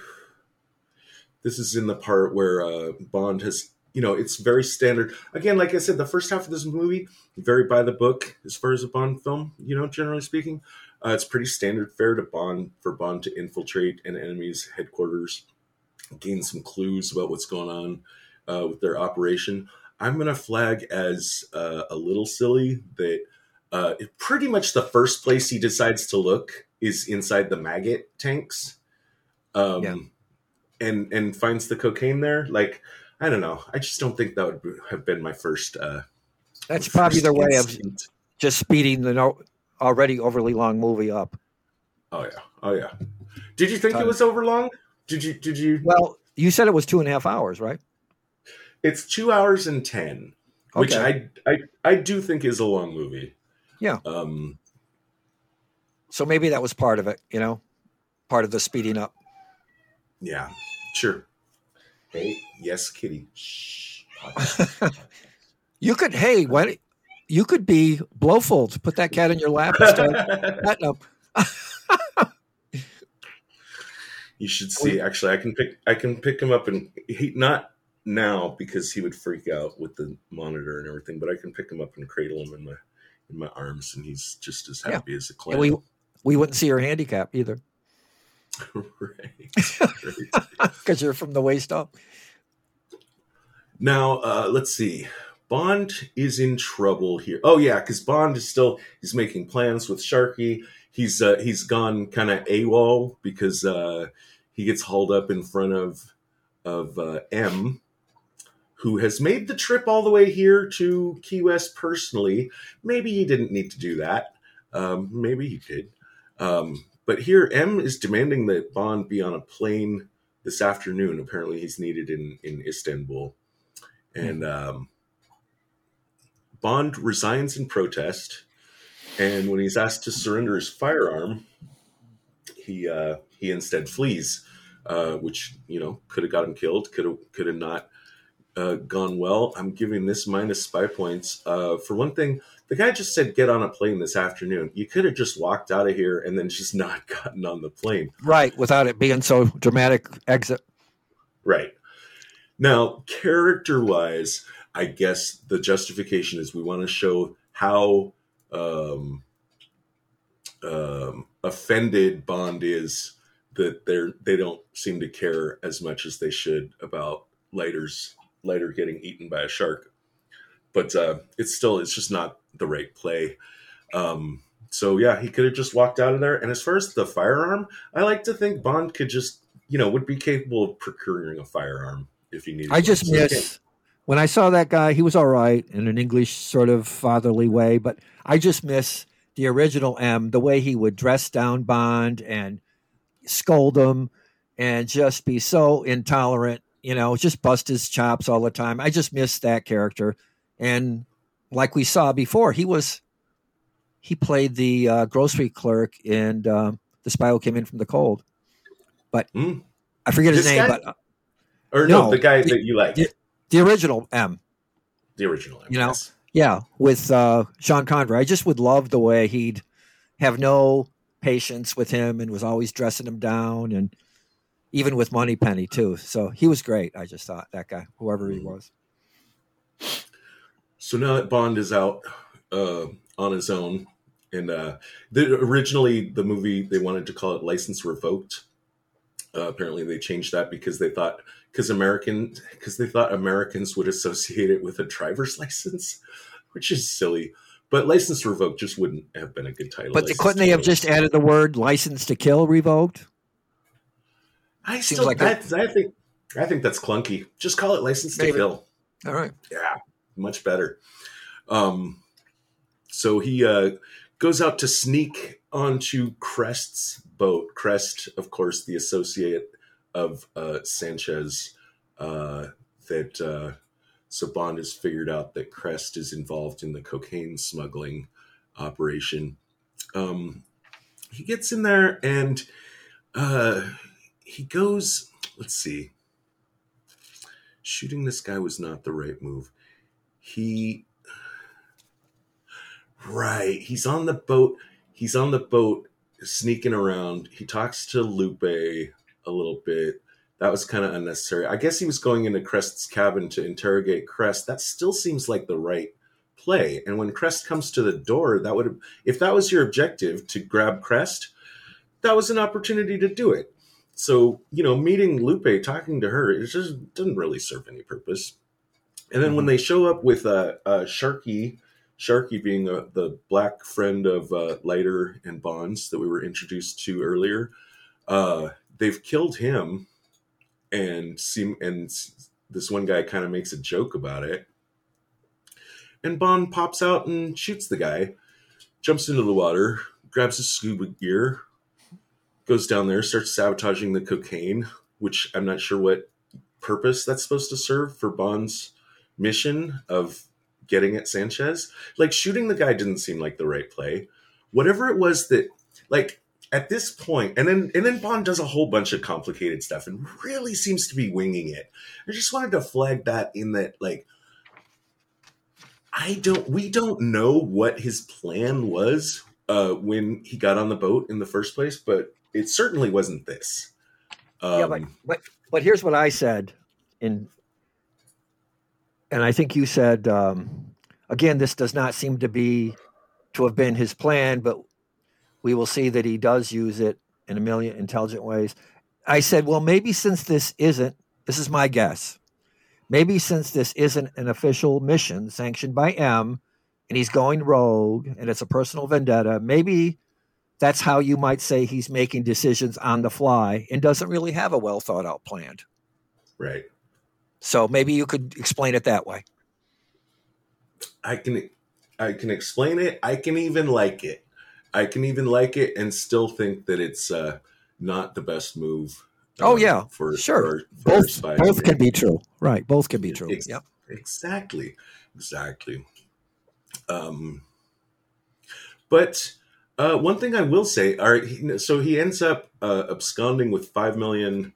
this is in the part where uh, Bond has, you know, it's very standard. Again, like I said, the first half of this movie very by the book as far as a Bond film. You know, generally speaking, uh, it's pretty standard fare to Bond for Bond to infiltrate an enemy's headquarters, gain some clues about what's going on uh, with their operation. I'm going to flag as uh, a little silly that uh, it- pretty much the first place he decides to look is inside the maggot tanks, um, Yeah. And and finds the cocaine there. Like I don't know, I just don't think that would have been my first. Uh, That's probably their way of just speeding the no, already overly long movie up. Oh yeah, oh yeah. Did you think it was over long? Did you? Did you? Well, you said it was two and a half hours, right? It's two hours and ten, which I I I do think is a long movie. Yeah. Um. So maybe that was part of it, you know, part of the speeding up. Yeah. Sure. Hey. Yes, Kitty. Shh. You could, hey, what? You could be Blofeld. Put that cat in your lap and start petting him. You should see. Actually, I can pick. I can pick him up and he not now because he would freak out with the monitor and everything. But I can pick him up and cradle him in my in my arms, and he's just as Yeah. happy as a And clam. we we wouldn't see your handicap either right. because you're from the waist up. Now, uh, let's see. Bond is in trouble here. Oh yeah, because Bond is still he's making plans with Sharky. He's uh, he's gone kind of AWOL because uh, he gets hauled up in front of of uh, M, who has made the trip all the way here to Key West personally. Maybe he didn't need to do that. Um, maybe he did. Um, but here, M is demanding that Bond be on a plane this afternoon. Apparently, he's needed in in Istanbul and um, Bond resigns in protest. And when he's asked to surrender his firearm, he uh, he instead flees, uh, which you know could have got him killed, could have could have not uh, gone well. I'm giving this minus spy points. Uh, for one thing, the guy just said get on a plane this afternoon. You could have just walked out of here and then just not gotten on the plane. Right, without it being so dramatic exit. Right. Now, character wise, I guess the justification is we want to show how um, um, offended Bond is that they're they don't seem to care as much as they should about Leiter's Leiter getting eaten by a shark. But uh, it's still it's just not the right play. Um, so yeah, he could have just walked out of there. And as far as the firearm, I like to think Bond could just you know would be capable of procuring a firearm if he needed. I just one. Miss when I saw that guy. He was all right in an English sort of fatherly way, but I just miss the original M, the way he would dress down Bond and scold him and just be so intolerant. You know, just bust his chops all the time. I just miss that character. And like we saw before, he was he played the uh, grocery clerk in um, The Spy Who Came In from the Cold. But Hmm. I forget his This name, guy? but uh, or no, No, the guy the- that you like, the- the original M. the original. M, you know, yes. Yeah, with uh, Sean Connery. I just would love the way he'd have no patience with him and was always dressing him down, and even with Moneypenny too. So he was great. I just thought that guy, whoever he was. So now that Bond is out uh, on his own, and uh, the, originally the movie they wanted to call it License Revoked. Uh, apparently, they changed that because they thought because American because they thought Americans would associate it with a driver's license, which is silly. But License Revoked just wouldn't have been a good title. But License couldn't they have just added the word "license to kill" revoked? I seems still like I, I think I think that's clunky. Just call it License to Kill. All right. yeah much better. Um so he uh goes out to sneak onto Krest's boat. Krest of course the associate of uh sanchez uh that uh so bond has figured out that Krest is involved in the cocaine smuggling operation. Um he gets in there and uh he goes let's see. Shooting this guy was not the right move. He right, he's on the boat. He's on the boat sneaking around. He talks to Lupe a little bit. That was kind of unnecessary. I guess he was going into Krest's cabin to interrogate Krest. That still seems like the right play. And when Krest comes to the door, that would if that was your objective to grab Krest, that was an opportunity to do it. So, you know, meeting Lupe, talking to her, it just doesn't really serve any purpose. And then when they show up with uh, uh, Sharky, Sharky being uh the black friend of uh, Leiter and Bonds that we were introduced to earlier, uh, they've killed him, and seem and this one guy kind of makes a joke about it. And Bond pops out and shoots the guy, jumps into the water, grabs his scuba gear, goes down there, starts sabotaging the cocaine, which I'm not sure what purpose that's supposed to serve for Bond's mission of getting at Sanchez. Like shooting the guy didn't seem like the right play. Whatever it was that like at this point, and then and then Bond does a whole bunch of complicated stuff and really seems to be winging it. I just wanted to flag that in that like I don't we don't know what his plan was uh when he got on the boat in the first place, but it certainly wasn't this. Um, yeah, but, but but here's what I said in, and I think you said um, again. This does not seem to be to have been his plan, but we will see that he does use it in a million intelligent ways. I said, well, maybe since this isn't, this is my guess. Maybe since this isn't an official mission sanctioned by M, and he's going rogue, and it's a personal vendetta. Maybe that's how you might say he's making decisions on the fly and doesn't really have a well thought out plan. right. So maybe you could explain it that way. I can I can explain it. I can even like it. I can even like it and still think that it's uh, not the best move. Oh, um, yeah, for sure. for, for our Both spies. both can be true. Right. Both can be true. Ex- Yep. Exactly. Exactly. Um, but uh, one thing I will say, all right, he, so he ends up uh, absconding with five million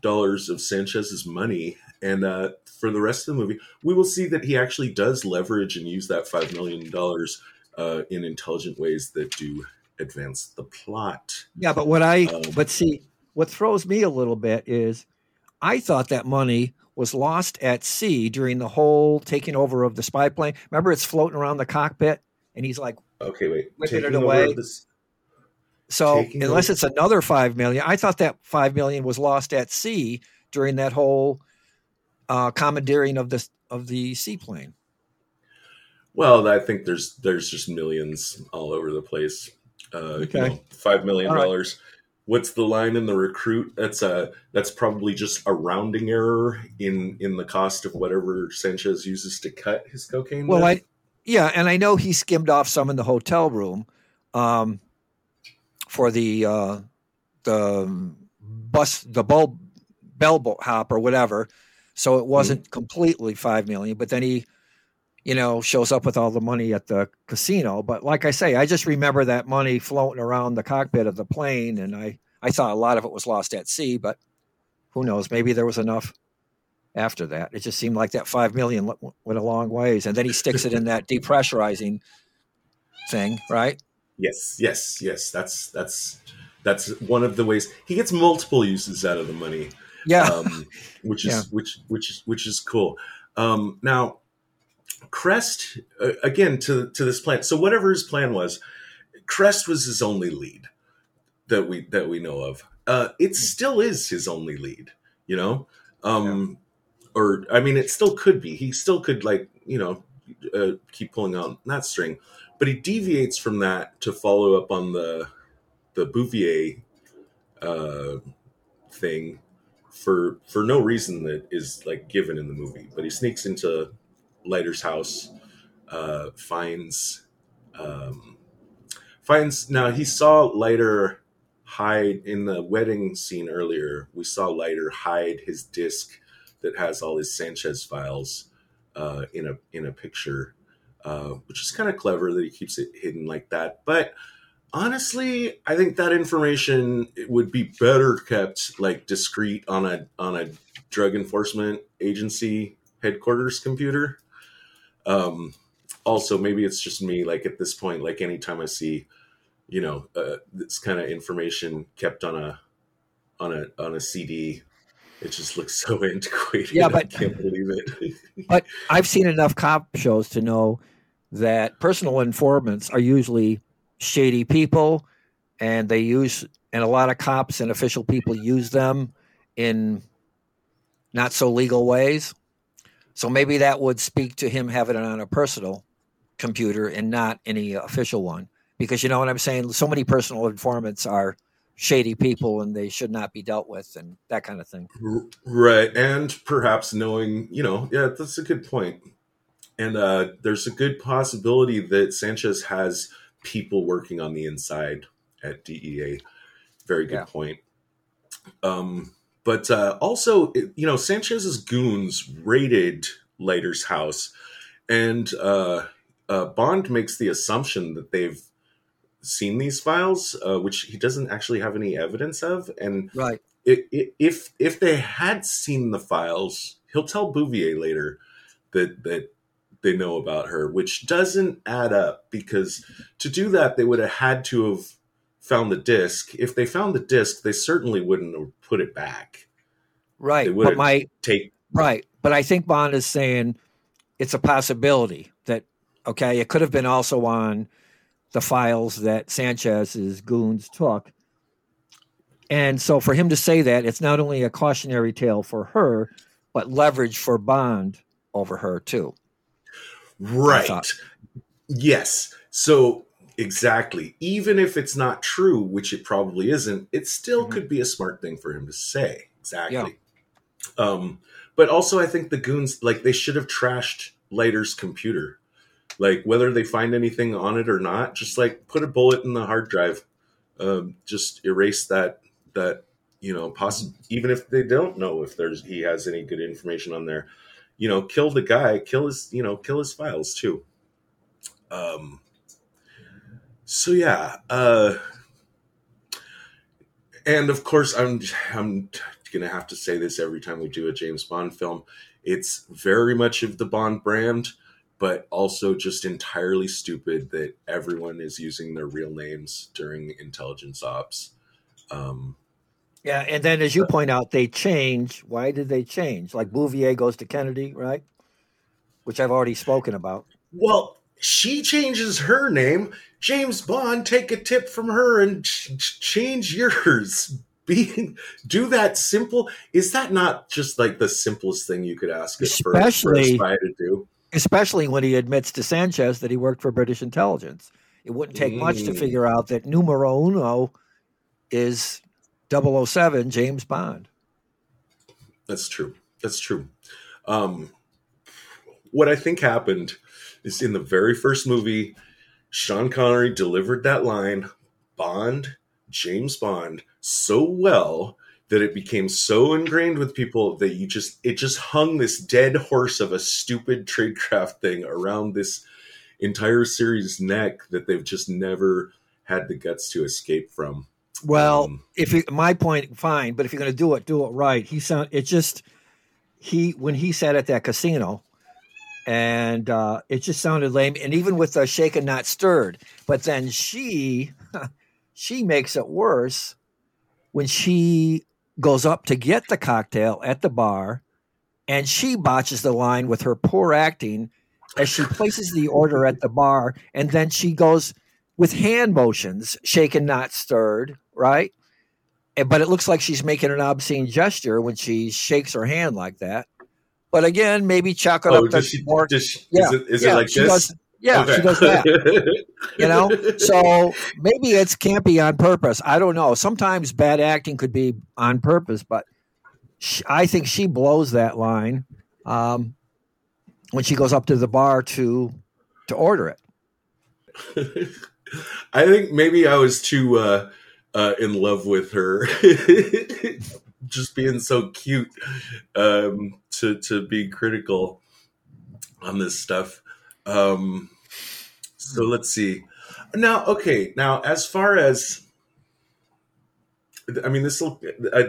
dollars of Sanchez's money, and uh, for the rest of the movie, we will see that he actually does leverage and use that five million dollars uh, in intelligent ways that do advance the plot. Yeah, but what I Um, but see what throws me a little bit is I thought that money was lost at sea during the whole taking over of the spy plane. Remember, it's floating around the cockpit, and he's like, Okay, wait. Whipping it away. this- so unless over- it's another five million, I thought that five million was lost at sea during that whole uh, commandeering of the of the seaplane. Well, I think there's there's just millions all over the place. Uh, Okay. you know, five million All right. dollars. what's the line in the recruit? That's a that's probably just a rounding error in in the cost of whatever Sanchez uses to cut his cocaine. Well, with. I yeah, and I know he skimmed off some in the hotel room um, for the uh, the bus the bulb bell hop or whatever. So it mm-hmm. wasn't completely five million, but then he, you know, shows up with all the money at the casino. But like I say, I just remember that money floating around the cockpit of the plane, and I I thought a lot of it was lost at sea, but who knows? Maybe there was enough after that. It just seemed like that five million went went a long ways, and then he sticks it in that depressurizing thing, right? Yes, yes, yes. That's that's that's one of the ways he gets multiple uses out of the money. Yeah, um, which is Yeah. which which is which is cool. Um, now, Krest uh, again to to this plan. So whatever his plan was, Krest was his only lead that we that we know of. Uh, it still is his only lead. You know, um, or I mean, it still could be. He still could like you know uh, keep pulling on that string, but he deviates from that to follow up on the the Bouvier uh, thing for for no reason that is like given in the movie. But he sneaks into Leiter's house, uh, finds um, finds now he saw Leiter hide in the wedding scene earlier. We saw Leiter hide his disc that has all his Sanchez files uh, in a in a picture, uh, which is kind of clever that he keeps it hidden like that. But honestly, I think that information would be better kept like discreet on a on a drug enforcement agency headquarters computer. Um, also, maybe it's just me. Like at this point, like anytime I see, you know, uh, this kind of information kept on a on a on a CD, it just looks so antiquated. Yeah, but I can't believe it. but I've seen enough cop shows to know that personal informants are usually shady people, and they use and a lot of cops and official people use them in not so legal ways. So maybe that would speak to him having it on a personal computer and not any official one. Because you know what I'm saying? So many personal informants are shady people and they should not be dealt with and that kind of thing. Right. And perhaps knowing, you know, yeah, that's a good point. And uh, there's a good possibility that Sanchez has people working on the inside at DEA. Very good Yeah. point. Um, but uh, also, you know, Sanchez's goons raided Leiter's house, and uh, uh, Bond makes the assumption that they've seen these files, uh, which he doesn't actually have any evidence of. And Right. if if they had seen the files, he'll tell Bouvier later that that they know about her, which doesn't add up because to do that they would have had to have found the disc. If they found the disc, they certainly wouldn't have put it back. They Right. would But my take Right. But I think Bond is saying it's a possibility that, okay, it could have been also on the files that Sanchez's goons took. And so for him to say that, it's not only a cautionary tale for her, but leverage for Bond over her, too. Right. Yes. So exactly. Even if it's not true, which it probably isn't, it still Mhm. could be a smart thing for him to say. Exactly. Um, but also, I think the goons like they should have trashed Leiter's computer. Like whether they find anything on it or not, just like put a bullet in the hard drive. Um, just erase that that you know possible even if they don't know if there's he has any good information on there you know kill the guy kill his you know kill his files too. Um so yeah uh and of course i'm i'm gonna have to say this every time we do a james bond film. It's very much of the bond brand but also just entirely stupid that everyone is using their real names during intelligence ops. Um Yeah. And then, as you point out, they change. Why did they change? Like Bouvier goes to Kennedy, right? Which I've already spoken about. Well, she changes her name. James Bond, take a tip from her and ch- ch- change yours. Be do that simple. Is that not just like the simplest thing you could ask it for, Especially- spy to do? especially when he admits to Sanchez that he worked for British intelligence. It wouldn't take much to Mm. figure out that numero uno is 007 James Bond. That's true. That's true. Um, what I think happened is in the very first movie, Sean Connery delivered that line, Bond, James Bond, so well that it became so ingrained with people that you just it just hung this dead horse of a stupid tradecraft thing around this entire series neck that they've just never had the guts to escape from. Well, Um, if you, my point, fine, but if you're going to do it, do it right. He sound it just he when he sat at that casino, and uh, it just sounded lame. And even with the shaken not stirred, but then she she makes it worse when she goes up to get the cocktail at the bar, and she botches the line with her poor acting as she places the order at the bar, and then she goes with hand motions, shaken not stirred, right? But it looks like she's making an obscene gesture when she shakes her hand like that. But again, maybe chalk it oh, up to she, more. she, yeah, is it, is yeah, it like she this? Does, yeah, Okay. she does that. You know, so maybe it's campy on purpose. I don't know. Sometimes bad acting could be on purpose, but sh I think she blows that line um, when she goes up to the bar to to order it. I think maybe I was too uh, uh, in love with her, just being so cute, um, to to be critical on this stuff. Um, so let's see. Now, okay. Now, as far as I mean, this will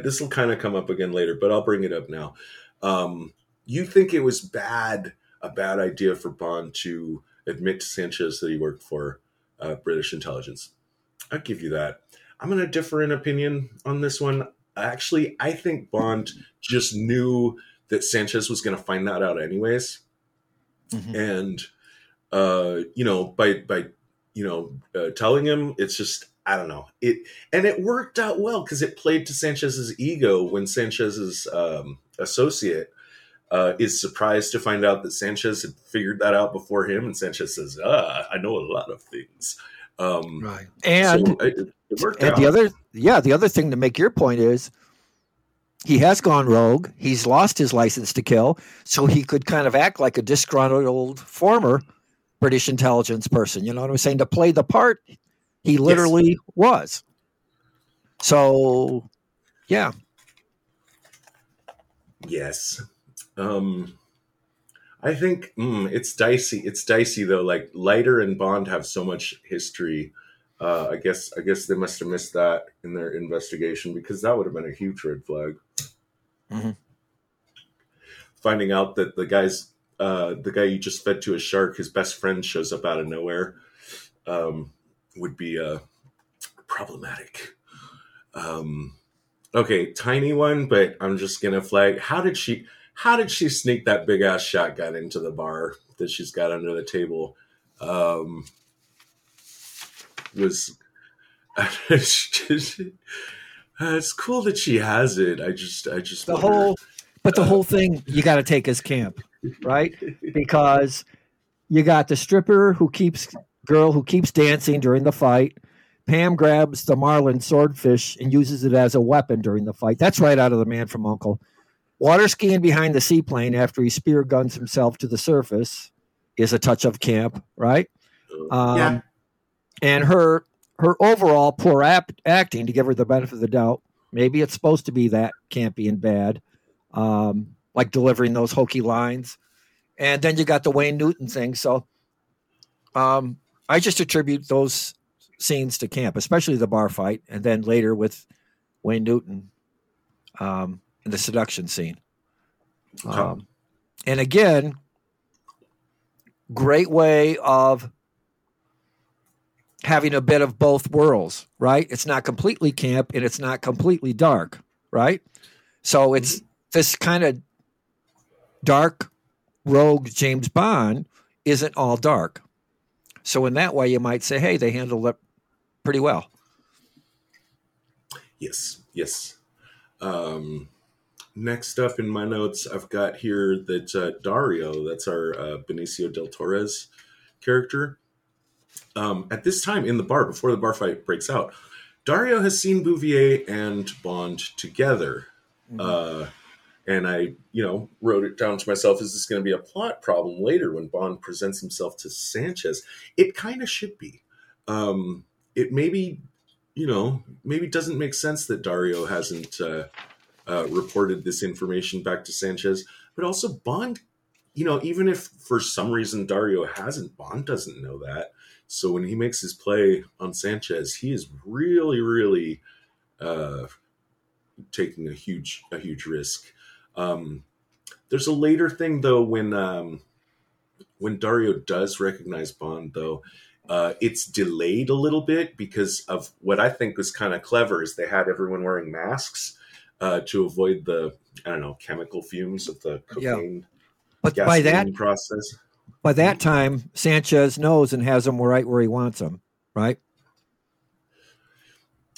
this will kind of come up again later, but I'll bring it up now. Um, you think it was bad, a bad idea for Bond to admit to Sanchez that he worked for uh, British intelligence. I'll give you that. I'm going to differ in opinion on this one. Actually, I think Bond just knew that Sanchez was going to find that out anyways, and uh, you know, by by you know uh, telling him, it's just I don't know it, and it worked out well because it played to Sanchez's ego when Sanchez's um, associate uh, is surprised to find out that Sanchez had figured that out before him, and Sanchez says, "Ah, I know a lot of things." Um, Right. And so it, it worked and out. the other yeah, the other thing to make your point is he has gone rogue. He's lost his license to kill, so he could kind of act like a disgruntled former British intelligence person. You know what I'm saying? To play the part he literally was. So, yeah, Yes. Um I think mm, it's dicey. It's dicey though. Like Leiter and Bond have so much history. Uh, I guess I guess they must have missed that in their investigation because that would have been a huge red flag. Mhm. Finding out that the guy's uh, the guy you just fed to a shark, his best friend shows up out of nowhere, um, would be uh, problematic. Um, okay, tiny one, but I'm just gonna flag. How did she? How did she sneak that big ass shotgun into the bar that she's got under the table? Um, was it's cool that she has it. I just, I just the wonder- whole but the whole thing you got to take as camp right? Because you got the stripper who keeps girl who keeps dancing during the fight. Pam grabs the marlin swordfish and uses it as a weapon during the fight. That's right out of the man from U.N.C.L.E. water skiing behind the seaplane after he spear guns himself to the surface is a touch of camp right? Um, Yeah. and her her overall poor ap- acting to give her the benefit of the doubt maybe it's supposed to be that campy and bad um, like delivering those hokey lines. And then you got the wayne newton thing. So um, i just attribute those scenes to camp especially the bar fight and then later with wayne newton. Um, in the seduction scene Okay. um, and again great way of having a bit of both worlds, right? It's not completely camp and it's not completely dark, right? So it's this kind of dark rogue James Bond isn't all dark. So in that way you might say, hey, they handled it pretty well. Yes, yes. Um, next up in my notes, I've got here that uh, Dario, that's our uh, Benicio del Toro's character. Um, at this time in the bar, before the bar fight breaks out, Dario has seen Bouvier and Bond together. Mm-hmm. Uh, and I, you know, wrote it down to myself: Is this going to be a plot problem later when Bond presents himself to Sanchez? It kind of should be. Um, it maybe, you know, maybe doesn't make sense that Dario hasn't uh, uh, reported this information back to Sanchez, but also Bond. You know, even if for some reason Dario hasn't, Bond doesn't know that. So when he makes his play on Sanchez, he is really, really uh, taking a huge, a huge risk. Um, there's a later thing though when um, when Dario does recognize Bond though. Uh, it's delayed a little bit because of what I think was kind of clever is they had everyone wearing masks uh, to avoid the I don't know chemical fumes of the cocaine. Yeah. But by that process. by that time, Sanchez knows and has him right where he wants him. Right?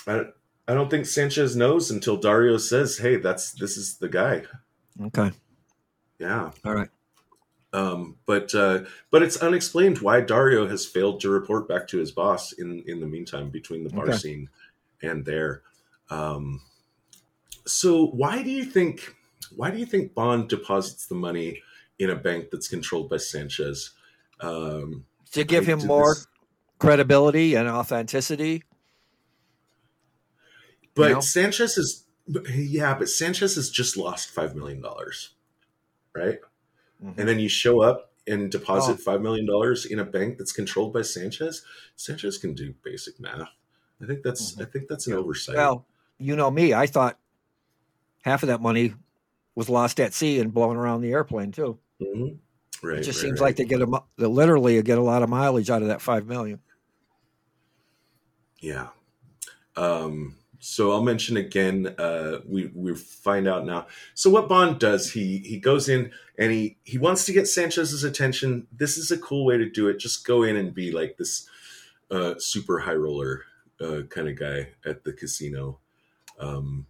I, I don't think Sanchez knows until Dario says, "Hey, that's this is the guy." Okay. Yeah. All right. Um, but uh, but it's unexplained why Dario has failed to report back to his boss in in the meantime between the bar Okay. scene and there. Um, so why do you think why do you think Bond deposits the money in a bank that's controlled by Sanchez? Um, To give him more this- credibility and authenticity. but You know? Sanchez is yeah, but Sanchez has just lost five million dollars, right? Mhm. and then you show up and deposit Oh. five million dollars in a bank that's controlled by Sanchez. Sanchez can do basic math. I think that's I think that's an oversight. Well, you know me. I thought half of that money was lost at sea and blown around the airplane too. Mhm. right. It just right, seems right. like they get a they literally get a lot of mileage out of that five million. yeah. Um, so I'll mention again. Uh, we we find out now. So what Bond does, he he goes in and he he wants to get Sanchez's attention. This is a cool way to do it. Just go in and be like this uh, super high roller uh, kind of guy at the casino. Um,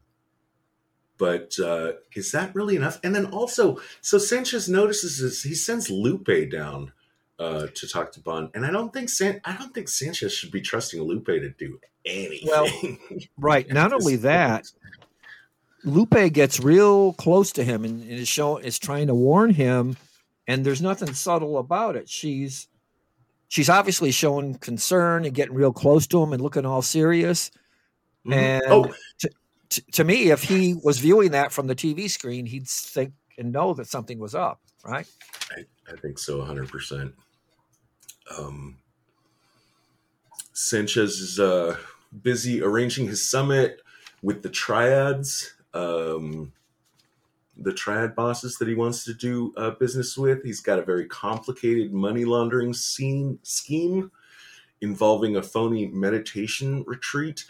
but uh, is that really enough? And then also, so Sanchez notices this. He sends Lupe down uh, to talk to Bond, and I don't think San- I don't think Sanchez should be trusting Lupe to do anything. Well, Right. Not only that, Lupe gets real close to him and, and is show is trying to warn him, and there's nothing subtle about it. She's she's obviously showing concern and getting real close to him and looking all serious. Mhm. And oh, T- to me, if he was viewing that from the TV screen, he'd think and know that something was up. Right. I think so, hundred percent. Um, Sanchez is uh, busy arranging his summit with the triads, um, the triad bosses that he wants to do uh, business with. He's got a very complicated money laundering scene scheme involving a phony meditation retreat.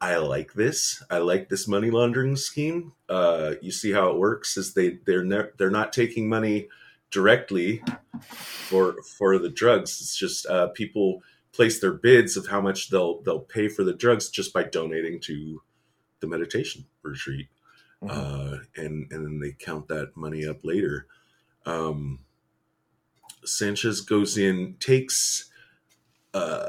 I like this. I like this money laundering scheme. Uh, you see how it works? Is they they're ne- they're not taking money directly for for the drugs. It's just uh, people place their bids of how much they'll they'll pay for the drugs just by donating to the meditation retreat, Mhm. uh, and and then they count that money up later. Um, Sanchez goes in, takes. Uh,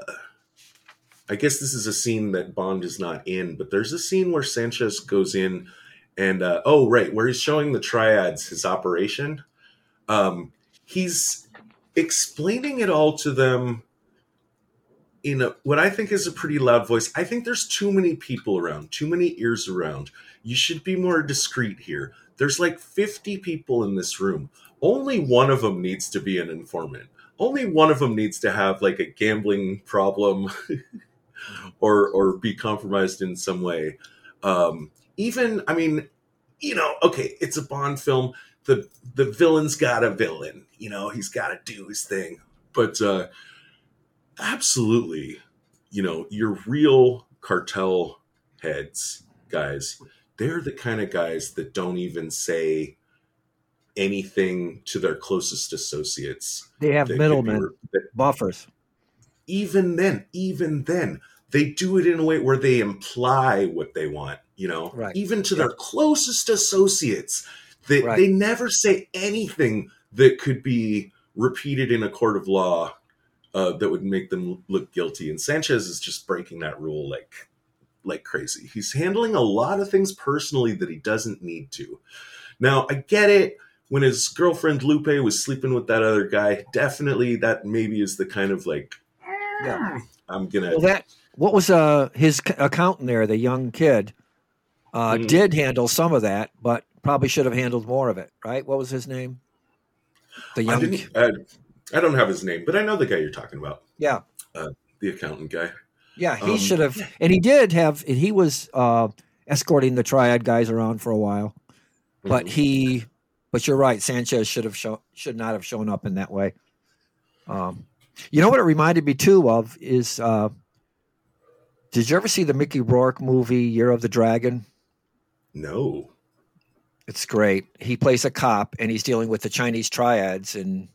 I guess this is a scene that Bond is not in, but there's a scene where Sanchez goes in and uh, oh right, where he's showing the triads his operation. Um, he's explaining it all to them in a, what I think is a pretty loud voice. I think there's too many people around, too many ears around. You should be more discreet here. There's like 50 people in this room. Only one of them needs to be an informant. Only one of them needs to have like a gambling problem or or be compromised in some way. Um, even I mean, you know, okay, it's a Bond film. The the villain's got a villain. You know, he's got to do his thing. But uh, absolutely, you know, your real cartel heads, guys, they're the kind of guys that don't even say anything to their closest associates. They have middlemen, re- buffers. even then, even then, they do it in a way where they imply what they want, you know, Right. even to their closest associates. They, Right. they never say anything that could be repeated in a court of law uh, that would make them look guilty. And Sanchez is just breaking that rule like like crazy. He's handling a lot of things personally that he doesn't need to. Now, I get it. When his girlfriend Lupe was sleeping with that other guy, definitely that maybe is the kind of like Yeah. I'm gonna Well, that what was uh his accountant there, the young kid, uh, Mhm. did handle some of that, but probably should have handled more of it, right? What was his name? The I young, didn't. I, I don't have his name, but I know the guy you're talking about, yeah, the accountant guy. yeah. He Um, should have, and he did have. and He was uh, escorting the triad guys around for a while, but Mhm. he, but you're right. Sanchez should have shown, should not have shown up in that way. Um, you know what it reminded me too of is, uh, did you ever see the Mickey Rourke movie Year of the Dragon? no, It's great. He plays a cop and he's dealing with the Chinese triads in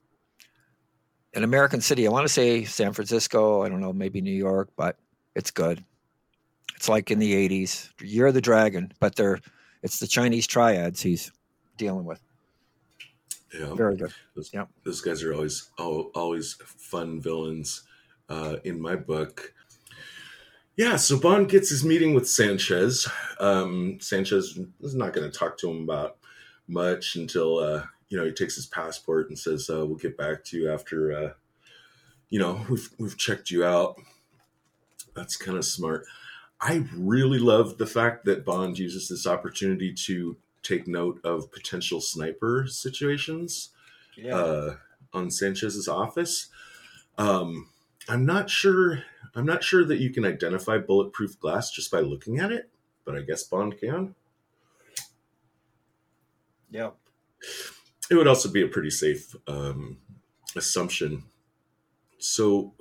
an American city. I want to say San Francisco. I don't know, maybe New York, but it's good. It's like in the '80s, Year of the Dragon, but they're it's the Chinese triads he's dealing with. yeah, Very good. Those, Yep. those guys are always al- always fun villains uh, in my book. Yeah, so Bond gets his meeting with Sanchez. Um, Sanchez is not going to talk to him about much until uh, you know he takes his passport and says, uh, "We'll get back to you after uh, you know we've we've checked you out." That's kind of smart. I really love the fact that Bond uses this opportunity to take note of potential sniper situations Yeah. uh, on Sanchez's office. Um, I'm not sure. I'm not sure that you can identify bulletproof glass just by looking at it, but I guess Bond can. yeah. It would also be a pretty safe um, assumption. So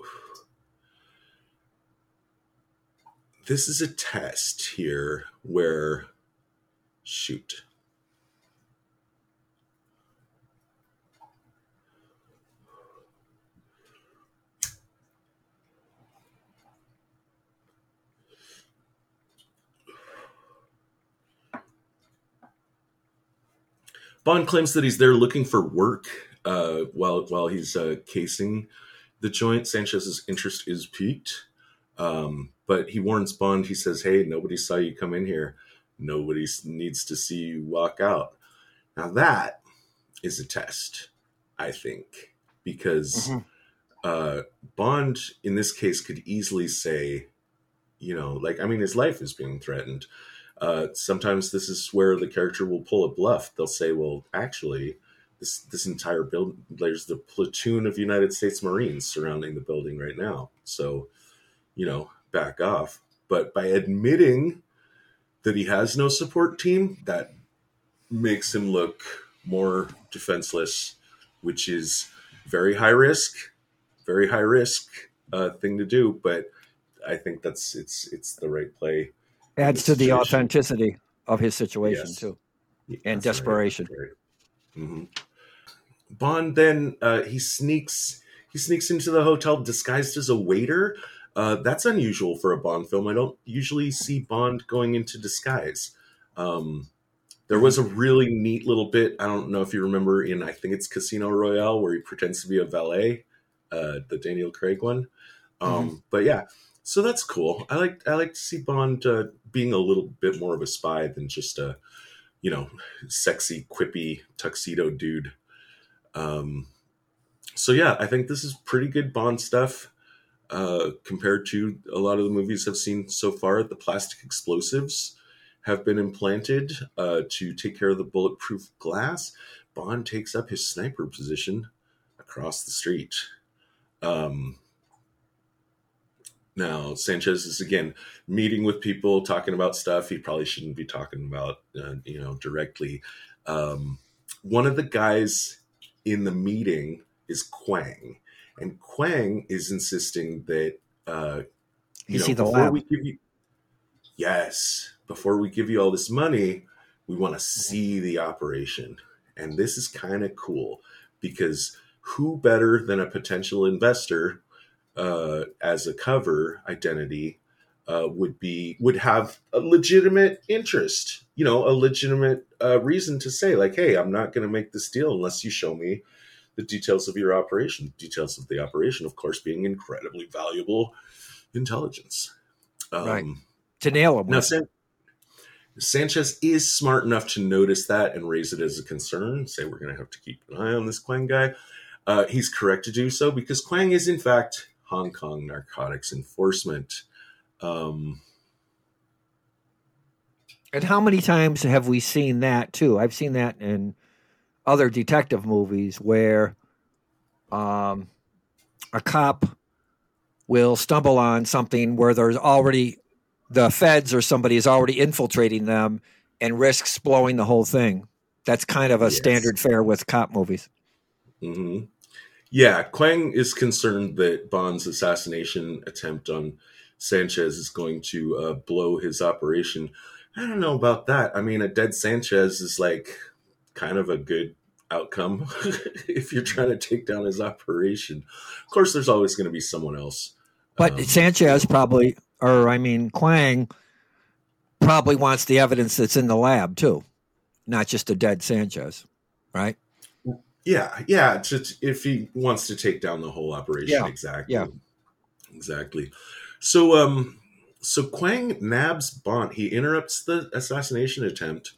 this is a test here where shoot. Bond claims that he's there looking for work uh, while while he's uh, casing the joint. Sanchez's interest is piqued, um, but he warns Bond. He says, "Hey, nobody saw you come in here. Nobody needs to see you walk out." Now that is a test, I think, because Mhm. uh, Bond in this case could easily say, you know, like I mean, his life is being threatened. Uh, sometimes this is where the character will pull a bluff. They'll say, "Well, actually, this this entire building, there's the platoon of United States Marines surrounding the building right now. So, you know, back off." But by admitting that he has no support team, that makes him look more defenseless, which is very high risk, very high risk uh, thing to do. But I think that's it's it's the right play. Adds to the authenticity of his situation Yes. too. And that's desperation. right. Mhm. Bond then uh, he sneaks he sneaks into the hotel disguised as a waiter. Uh, that's unusual for a Bond film. I don't usually see Bond going into disguise. Um, there was a really neat little bit. I don't know if you remember in I think it's Casino Royale where he pretends to be a valet, uh, the Daniel Craig one. Um, But yeah, so that's cool. I like I like to see Bond uh, being a little bit more of a spy than just a you know sexy quippy tuxedo dude. Um, so yeah, I think this is pretty good Bond stuff uh, compared to a lot of the movies I've seen so far. The plastic explosives have been implanted uh, to take care of the bulletproof glass. Bond takes up his sniper position across the street. Um, now Sanchez is again meeting with people, talking about stuff he probably shouldn't be talking about, uh, you know, directly. Um, one of the guys in the meeting is Quang, and Quang is insisting that uh, You see the before lab. we give you yes, before we give you all this money, we want to see the operation, and this is kind of cool because who better than a potential investor uh, as a cover identity uh, would be would have a legitimate interest, you know, a legitimate uh, reason to say like, "Hey, I'm not going to make this deal unless you show me the details of your operation." Details of the operation, of course, being incredibly valuable intelligence. Um, Right. to nail him. Now. San- Sanchez is smart enough to notice that and raise it as a concern. Say we're going to have to keep an eye on this Quang guy. Uh, he's correct to do so because Quang is in fact Hong Kong narcotics enforcement. Um, And how many times have we seen that too? I've seen that in other detective movies where um, a cop will stumble on something where there's already the feds or somebody is already infiltrating them and risks blowing the whole thing. That's kind of a Yes. standard fare with cop movies. hmm Yeah, Quang is concerned that Bond's assassination attempt on Sanchez is going to uh, blow his operation. I don't know about that. I mean, a dead Sanchez is like kind of a good outcome if you're trying to take down his operation. Of course, there's always going to be someone else. But Um, Sanchez probably, or I mean, Quang probably wants the evidence that's in the lab too, not just a dead Sanchez, right? Yeah, yeah. To, if he wants to take down the whole operation, Yeah, exactly. yeah. exactly. So, um, so Quang nabs Bond. He interrupts the assassination attempt.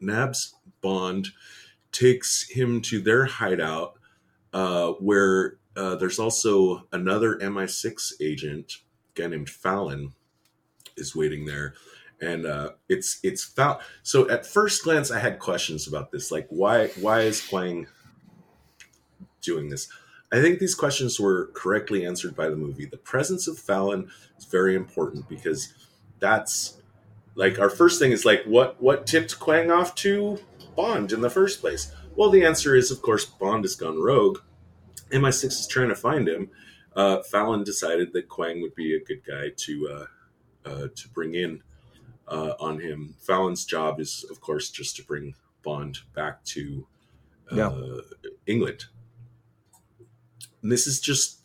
Nabs Bond, takes him to their hideout, uh, where uh, there's also another MI6 agent, a guy named Fallon, is waiting there and uh, it's it's found. So at first glance, I had questions about this, like why why is Quang doing this? I think these questions were correctly answered by the movie. The presence of Fallon is very important because that's like our first thing is like what what tipped Quang off to Bond in the first place. Well, the answer is of course Bond has gone rogue. MI6 is trying to find him. Uh, Fallon decided that Quang would be a good guy to uh, uh, to bring in uh, on him. Fallon's job is, of course, just to bring Bond back to uh, Yeah. England. And this is just,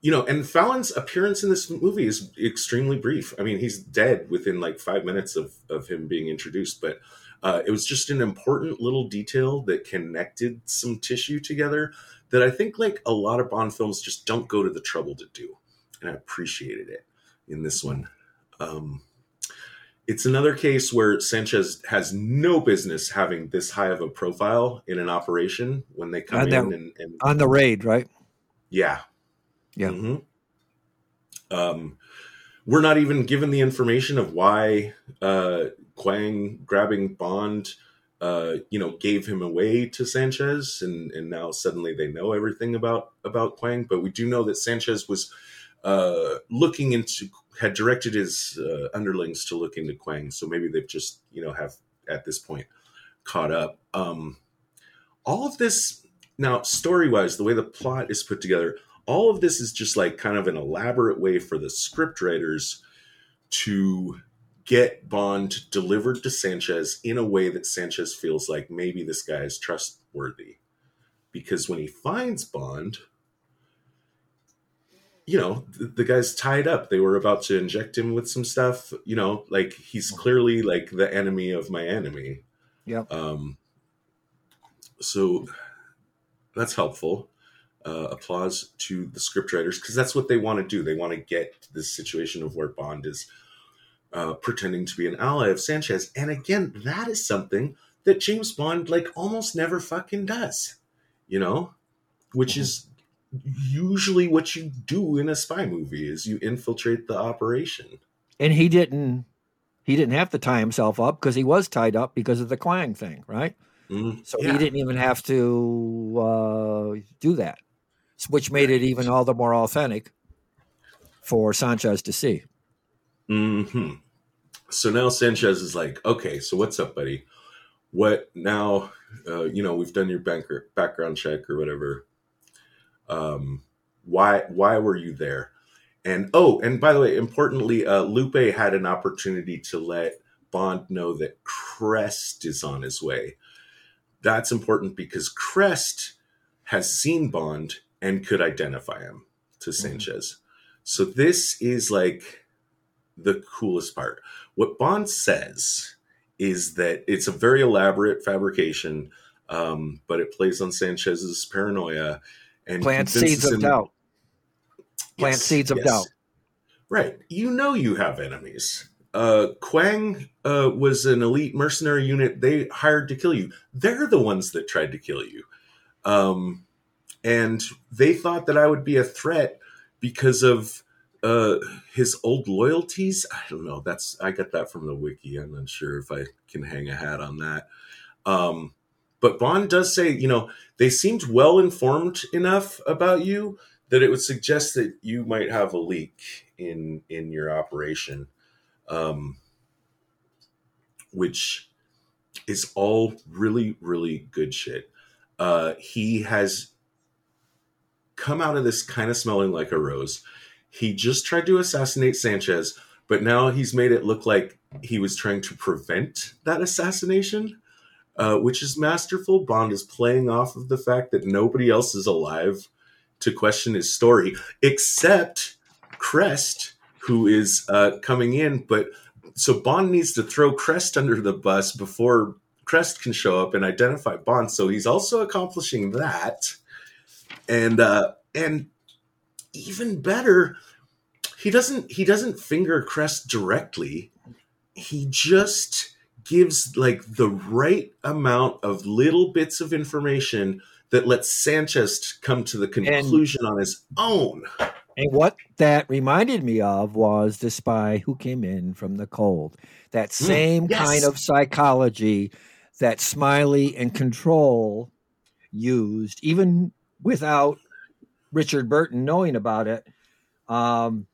you know, and Fallon's appearance in this movie is extremely brief. I mean, he's dead within like five minutes of, of him being introduced, but uh, it was just an important little detail that connected some tissue together that I think like a lot of Bond films just don't go to the trouble to do. And I appreciated it in this one. Um, it's another case where Sanchez has no business having this high of a profile in an operation when they come And in that- and, and On the raid, right? yeah. Yeah. Mhm. Um, we're not even given the information of why uh, Quang grabbing Bond, uh, you know, gave him away to Sanchez, and and now suddenly they know everything about about Quang. But we do know that Sanchez was uh, looking into had directed his uh, underlings to look into Quang, so maybe they've just you know have at this point caught up. Um, all of this now story wise the way the plot is put together all of this is just like kind of an elaborate way for the script writers to get bond delivered to sanchez in a way that sanchez feels like maybe this guy is trustworthy because when he finds bond you know the, the guy's tied up they were about to inject him with some stuff you know like he's clearly like the enemy of my enemy Yep. um so that's helpful. Uh, applause to the scriptwriters because that's what they want to do. They want to get this situation of where Bond is uh, pretending to be an ally of Sanchez, and again, that is something that James Bond like almost never fucking does. You know, which is usually what you do in a spy movie is you infiltrate the operation. And he didn't he didn't have to tie himself up because he was tied up because of the Quang thing, right? Mm, So yeah. he didn't even have to uh, do that, which made it even all the more authentic for Sanchez to see. hmm So now Sanchez is like, okay, so what's up, buddy? What now? Uh, you know, we've done your banker background check or whatever. Um, why why were you there? And oh, and by the way, importantly, uh, Lupe had an opportunity to let Bond know that Krest is on his way. That's important because Krest has seen Bond and could identify him to Sanchez. So this is like the coolest part. What Bond says is that it's a very elaborate fabrication, um, but it plays on Sanchez's paranoia and Plant seeds of doubt. Plant Yes, seeds of yes. doubt. Right. You know you have enemies. uh, Quang uh, was an elite mercenary unit they hired to kill you. They're the ones that tried to kill you. Um, and they thought that I would be a threat because of uh, his old loyalties. I don't know. That's I got that from the wiki. I'm not sure if I can hang a hat on that. Um, but Bond does say, you know, they seemed well informed enough about you that it would suggest that you might have a leak in in your operation, um, which is all really really good shit. Uh, he has come out of this kind of smelling like a rose. He just tried to assassinate Sanchez, but now he's made it look like he was trying to prevent that assassination, uh, which is masterful. Bond is playing off of the fact that nobody else is alive to question his story, except Krest, who is uh, coming in. But so Bond needs to throw Krest under the bus before Krest can show up and identify Bond. So he's also accomplishing that, and uh, and even better, he doesn't he doesn't finger Krest directly. He just gives like the right amount of little bits of information that lets Sanchez come to the conclusion and, on his own. And what that reminded me of was the spy who came in from the cold. That hmm, same mm, yes. kind of psychology that Smiley and Control used, even without Richard Burton knowing about it. Um,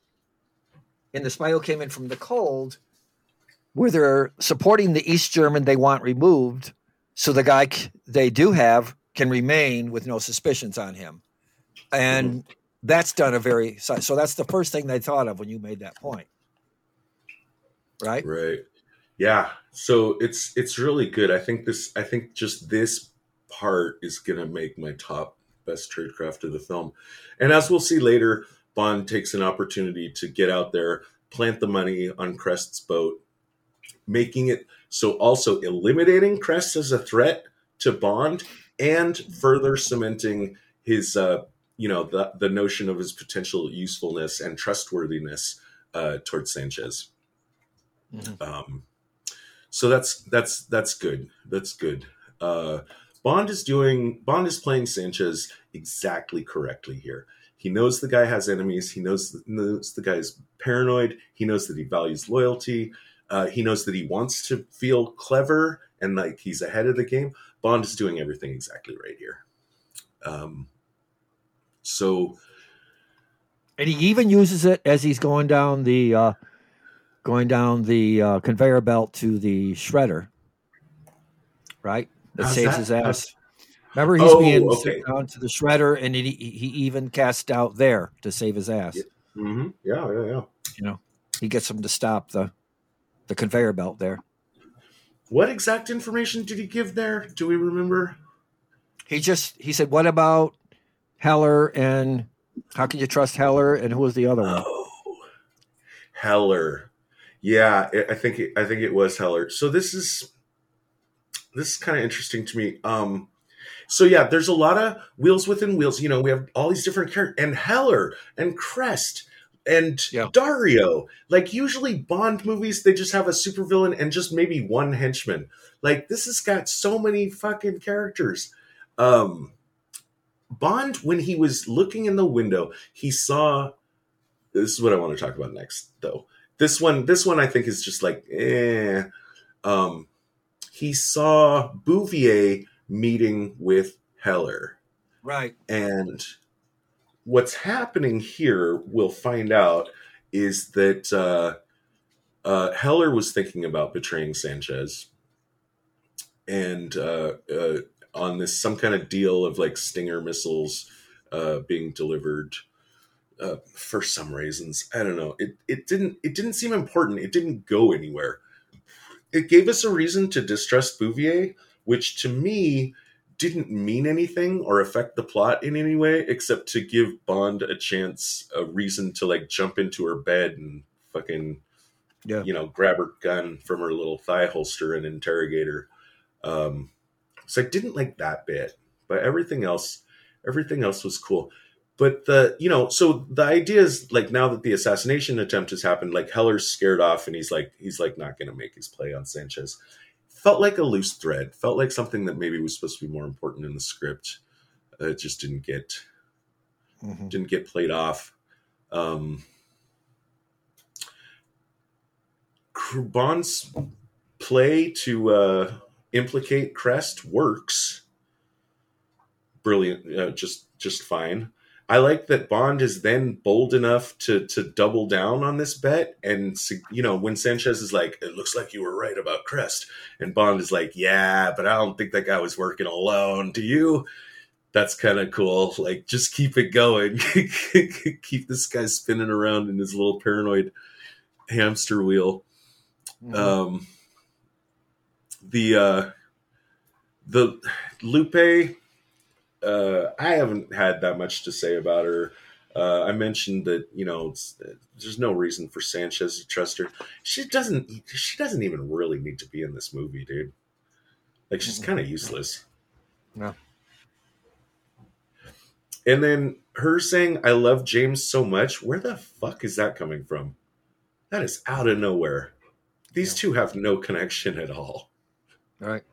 in the spy who came in from the cold, where they're supporting the East German they want removed, so the guy they do have can remain with no suspicions on him. And mm-hmm. that's done a very so that's the first thing they thought of when you made that point. Right? Right. Yeah. So it's it's really good. I think this I think just this part is going to make my top best tradecraft of the film. And as we'll see later, Bond takes an opportunity to get out there, plant the money on Krest's boat, making it so also eliminating Krest as a threat to Bond and further cementing his uh, you know the the notion of his potential usefulness and trustworthiness uh, towards Sanchez. Mm-hmm. Um, so that's that's that's good. That's good. Uh, Bond is doing Bond is playing Sanchez exactly correctly here. He knows the guy has enemies. He knows knows the guy's paranoid. He knows that he values loyalty. Uh, he knows that he wants to feel clever and like he's ahead of the game. Bond is doing everything exactly right here. Um, so, and he even uses it as he's going down the uh, going down the uh, conveyor belt to the shredder, right? That saves that? his ass. Remember, he's oh, being okay. down to the shredder, and he, he even cast out there to save his ass. Yeah. Mm-hmm. yeah, yeah, yeah. You know, he gets him to stop the the conveyor belt there. What exact information did he give there? Do we remember? He just he said, "What about Heller and how can you trust Heller and who was the other one?" Oh, Heller. Yeah, I think it, I think it was Heller. So this is this is kind of interesting to me. Um, so yeah, there's a lot of wheels within wheels. You know, we have all these different characters and Heller and Krest and yeah. Dario. Like usually Bond movies, they just have a supervillain and just maybe one henchman. Like this has got so many fucking characters. Um Bond, when he was looking in the window, he saw this is what I want to talk about next, though. This one, this one I think is just like eh. Um he saw Bouvier meeting with Heller. Right. And what's happening here, we'll find out, is that uh, uh, Heller was thinking about betraying Sanchez, and uh, uh on this some kind of deal of like Stinger missiles uh, being delivered. Uh, for some reasons, I don't know. It it didn't it didn't seem important. It didn't go anywhere. It gave us a reason to distrust Bouvier, which to me didn't mean anything or affect the plot in any way except to give Bond a chance, a reason to like jump into her bed and fucking, yeah. you know, grab her gun from her little thigh holster and interrogate her. Um, so I didn't like that bit, but everything else, everything else was cool. but the you know so the idea is like now that the assassination attempt has happened like heller's scared off and he's like he's like not going to make his play on sanchez felt like a loose thread felt like something that maybe was supposed to be more important in the script. Uh, it just didn't get Mhm. didn't get played off. Um bond's play to uh implicate Krest works. Brilliant uh, just just fine I like that Bond is then bold enough to to double down on this bet, and you know when Sanchez is like, "It looks like you were right about Krest," and Bond is like, "Yeah, but I don't think that guy was working alone. Do you?" That's kind of cool. Like, just keep it going. keep this guy spinning around in his little paranoid hamster wheel. Mhm. Um, the uh, the Lupe uh, I haven't had that much to say about her. Uh, I mentioned that you know it's, there's no reason for Sanchez to trust her. She doesn't. She doesn't even really need to be in this movie, dude. Like she's kind of useless. No. And then her saying "I love James so much." Where the fuck is that coming from? That is out of nowhere. These two have no connection at all. All right.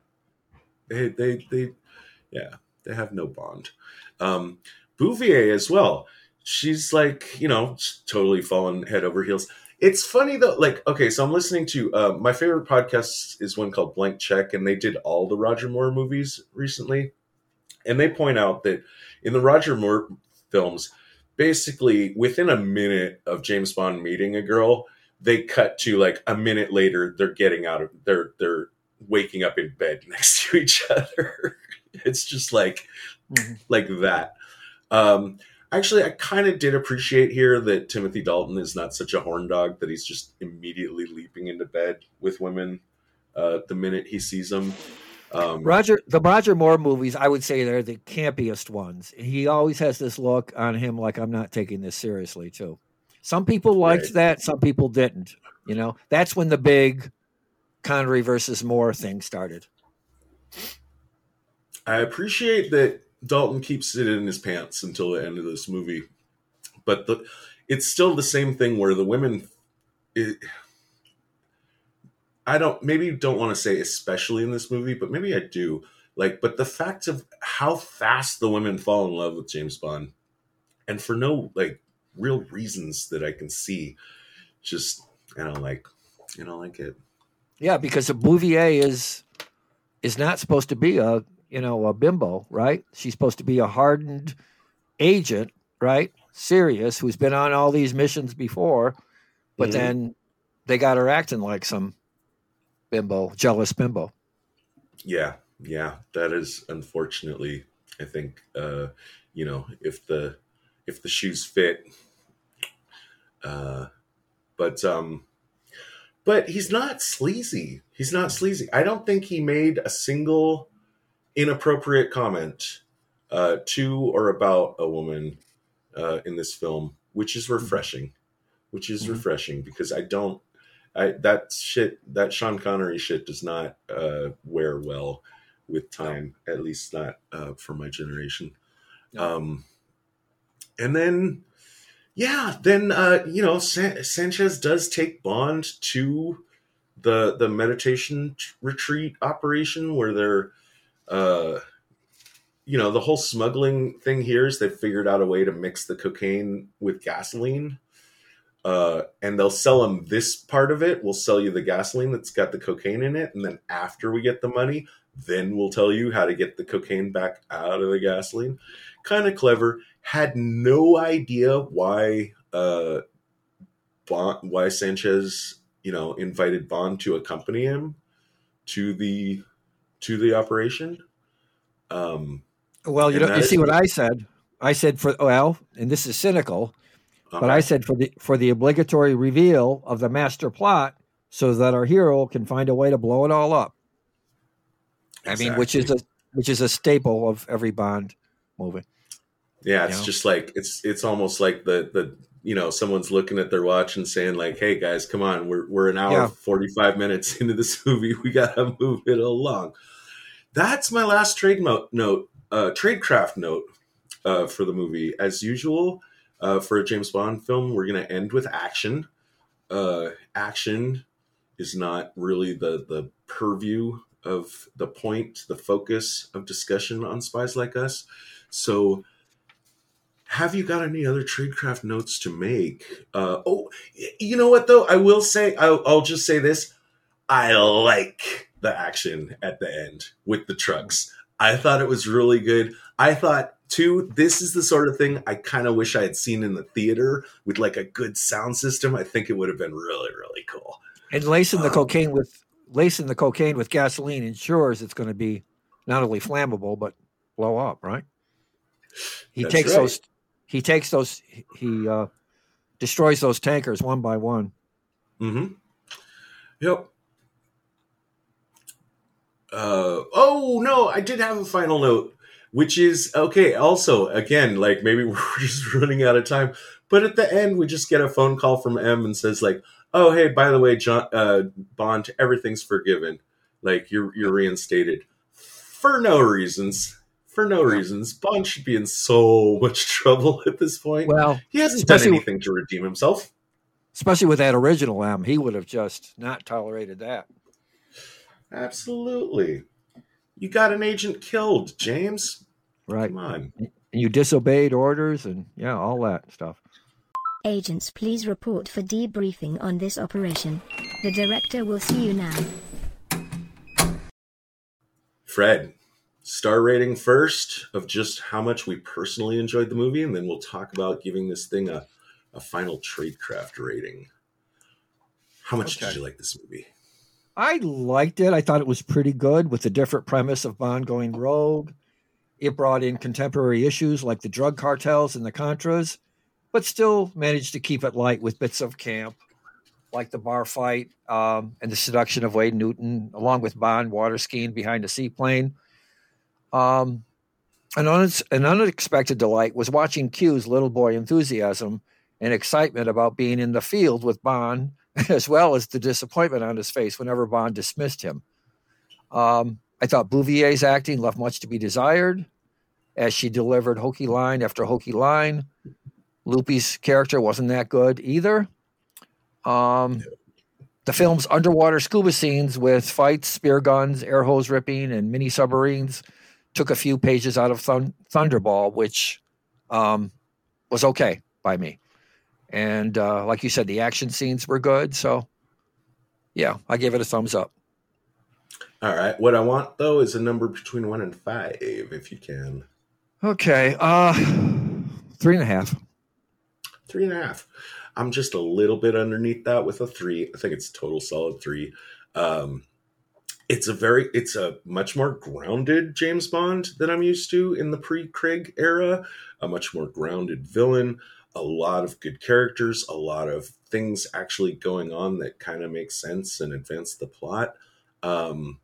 They, they, they, yeah, they have no bond. Um, Bouvier as well. She's like, you know, totally fallen head over heels. It's funny though, like, okay, so I'm listening to uh, my favorite podcast is one called Blank Check, and they did all the Roger Moore movies recently. And they point out that in the Roger Moore films, basically within a minute of James Bond meeting a girl, they cut to like a minute later, they're getting out of they're they're waking up in bed next to each other. it's just like Mhm. like that. Um actually I kind of did appreciate here that Timothy Dalton is not such a horn dog that he's just immediately leaping into bed with women uh the minute he sees them. Um Roger, the Roger Moore movies, I would say they're the campiest ones. He always has this look on him like I'm not taking this seriously, too. Some people liked Right. that, some people didn't. You know, that's when the big Connery versus Moore thing started. I appreciate that Dalton keeps it in his pants until the end of this movie, but the it's still the same thing where the women. It, I don't maybe don't want to say especially in this movie, but maybe I do. Like, but the fact of how fast the women fall in love with James Bond, and for no like real reasons that I can see, just I don't like, I don't like it. Yeah, because a Bouvier is is not supposed to be a you know a bimbo, right? She's supposed to be a hardened agent, right? Serious, who's been on all these missions before, but Mhm. then they got her acting like some bimbo, jealous bimbo. Yeah, yeah, that is unfortunately. I think uh, you know if the if the shoes fit, uh, but um, but he's not sleazy. He's not sleazy. I don't think he made a single inappropriate comment uh, to or about a woman uh, in this film, which is refreshing. Which is Mhm. refreshing because I don't. I that shit that Sean Connery shit does not uh, wear well with time, at least not uh, for my generation. No. Um, and then, yeah, then uh, you know San- Sanchez does take Bond to the the meditation retreat operation where they're, uh, you know, the whole smuggling thing here is they've figured out a way to mix the cocaine with gasoline. Uh, and they'll sell them this part of it. We'll sell you the gasoline that's got the cocaine in it, and then after we get the money, then we'll tell you how to get the cocaine back out of the gasoline. Kind of clever. Had no idea why uh, Bond, why Sanchez, you know, invited Bond to accompany him to the to the operation. Um, Well, you know, you see what I said. I said for well, and this is cynical, but I said for the for the obligatory reveal of the master plot, so that our hero can find a way to blow it all up. I mean, which is a which is a staple of every Bond movie. Yeah, it's you know? just like it's it's almost like the the you know someone's looking at their watch and saying like, "Hey guys, come on, we're we're an hour Yeah. forty five minutes into this movie, we gotta move it along." That's my last trade mo- note, uh, tradecraft note. uh, for the movie. As usual, uh, for a James Bond film, we're going to end with action. Uh, action is not really the the purview of the point, the focus of discussion on Spies Like Us. So, have you got any other tradecraft notes to make? Uh, oh, you know what though? I will say, I'll, I'll just say this: I like the action at the end with the trucks. I thought it was really good. I thought too, this is the sort of thing I kind of wish I had seen in the theater with like a good sound system. I think it would have been really, really cool. And lacing the Um, cocaine with lacing the cocaine with gasoline ensures it's going to be not only flammable but blow up, right? He takes right. those. He takes those. He uh, destroys those tankers one by one. Mm-hmm. Yep. Uh, oh no, I did have a final note, which is okay. Also, again, like maybe we're just running out of time, but at the end we just get a phone call from M and says like, "Oh hey, by the way, John uh, Bond, everything's forgiven. Like you're you're reinstated for no reasons." For no reasons, Bond should be in so much trouble at this point. Well, he hasn't done anything to redeem himself. especially with that original M, he would have just not tolerated that. Absolutely. You got an agent killed, James. Right. Come on. And you disobeyed orders and yeah, all that stuff. Agents, please report for debriefing on this operation. The director will see you now. Fred, star rating first of just how much we personally enjoyed the movie, and then we'll talk about giving this thing a, a final tradecraft rating. How much Okay. did you like this movie? I liked it. I thought it was pretty good with the different premise of Bond going rogue. It brought in contemporary issues like the drug cartels and the Contras, but still managed to keep it light with bits of camp, like the bar fight um, and the seduction of Wayne Newton, along with Bond water skiing behind a seaplane. Um, an, un- an unexpected delight was watching Q's little boy enthusiasm and excitement about being in the field with Bond as well as the disappointment on his face whenever Bond dismissed him. Um, I thought Bouvier's acting left much to be desired as she delivered hokey line after hokey line. Lupe's character wasn't that good either. Um, the film's underwater scuba scenes with fights, spear guns, air hose ripping, and mini submarines took a few pages out of Thun- Thunderball, which um, was okay by me. And uh, like you said, the action scenes were good. So, yeah, I gave it a thumbs up. All right. What I want, though, is a number between one and five, if you can. Okay, uh, three and a half. Three and a half. I'm just a little bit underneath that with a three. I think it's total solid three. Um, it's a very, it's a much more grounded James Bond than I'm used to in the pre Craig era. A much more grounded villain. A lot of good characters. A lot of things actually going on that kind of make sense and advance the plot. Um,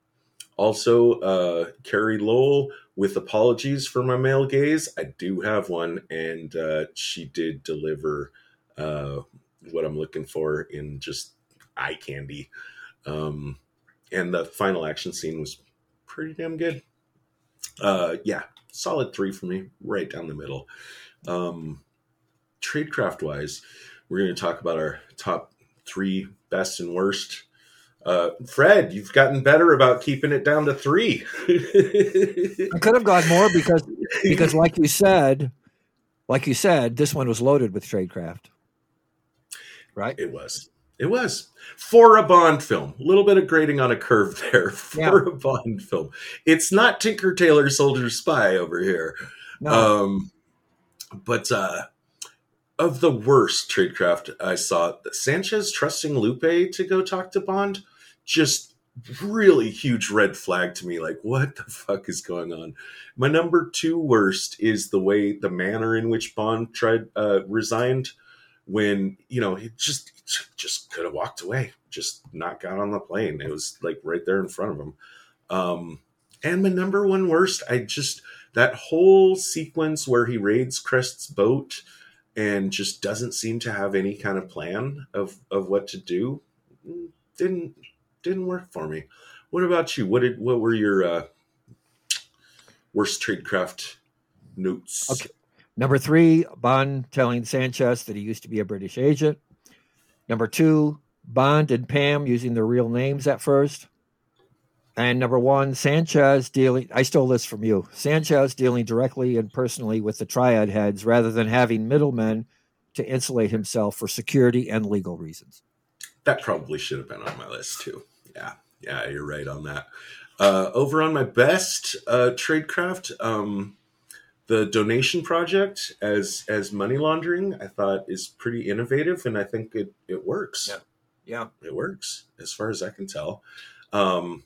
also, uh, Carey Lowell, with apologies for my male gaze, I do have one, and uh, she did deliver uh, what I'm looking for in just eye candy. Um, and the final action scene was pretty damn good. Uh, yeah, solid three for me, right down the middle. Um, tradecraft wise, we're going to talk about our top three best and worst. Uh, Fred, you've gotten better about keeping it down to three. I could have got more because because like you said, like you said, this one was loaded with tradecraft. Right? It was. It was for a Bond film. A little bit of grading on a curve there for Yeah. a Bond film. It's not Tinker Tailor Soldier Spy over here. No, Um, but uh, of the worst tradecraft I saw, Sanchez trusting Lupe to go talk to Bond, just really huge red flag to me. Like, what the fuck is going on? My number two worst is the way, the manner in which Bond tried uh, resigned when you know he just just could have walked away, just not got on the plane. It was like right there in front of him. Um, and my number one worst, I just that whole sequence where he raids Krest's boat and just doesn't seem to have any kind of plan of of what to do didn't didn't work for me. What about you? What did what were your uh, worst tradecraft notes? Okay. Number three, Bond telling Sanchez that he used to be a British agent. Number two, Bond and Pam using their real names at first. And number one, Sanchez dealing, I stole this from you. Sanchez dealing directly and personally with the triad heads rather than having middlemen to insulate himself for security and legal reasons. That probably should have been on my list too. Yeah, yeah, you're right on that. Uh, over on my best uh, tradecraft, um, the donation project as as money laundering, I thought is pretty innovative, and I think it it works. Yeah. Yeah. it works as far as I can tell. Um,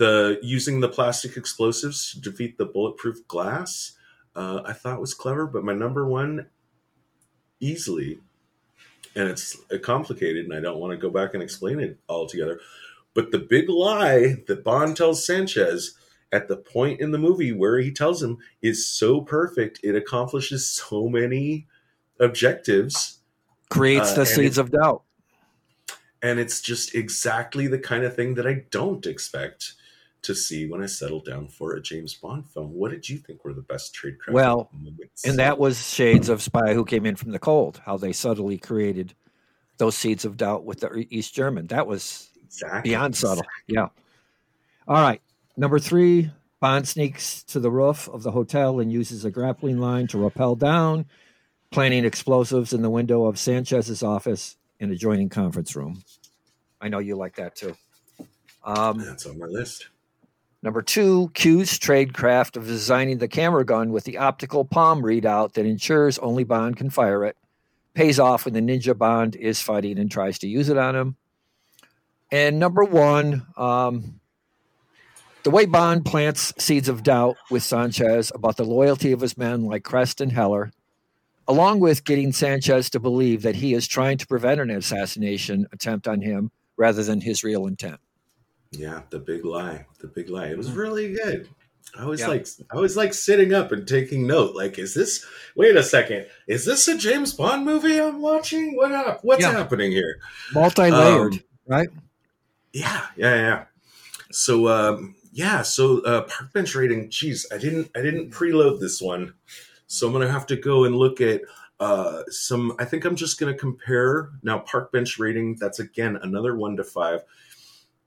the using the plastic explosives to defeat the bulletproof glass, uh, I thought was clever. But my number one, easily, and it's complicated, and I don't want to go back and explain it all together. But the big lie that Bond tells Sanchez at the point in the movie where he tells him is so perfect, it accomplishes so many objectives Creates Uh, the seeds of doubt. and it's just exactly the kind of thing that I don't expect to see when I settled down for a James Bond film. What did you think were the best tradecraft Well, moments? And that was shades of Spy Who Came In from the Cold, how they subtly created those seeds of doubt with the East German. That was exactly beyond subtle. Yeah. All right. Number three, Bond sneaks to the roof of the hotel and uses a grappling line to rappel down, planting explosives in the window of Sanchez's office in adjoining conference room. I know you like that too. Um, That's on my list. Number two, Q's tradecraft of designing the camera gun with the optical palm readout that ensures only Bond can fire it pays off when the Ninja Bond is fighting and tries to use it on him. And number one, um, the way Bond plants seeds of doubt with Sanchez about the loyalty of his men like Krest and Heller, along with getting Sanchez to believe that he is trying to prevent an assassination attempt on him rather than his real intent. Yeah, the big lie. The big lie. It was really good. I was Yeah. like I was like sitting up and taking note. Like, is this wait a second, is this a James Bond movie I'm watching? What up? What's Yeah. happening here? Multi layered, Um, right? Yeah, yeah, yeah. So um yeah, so uh park bench rating, geez, I didn't I didn't preload this one. So I'm gonna have to go and look at uh some I think I'm just gonna compare now park bench rating, that's again another one to five.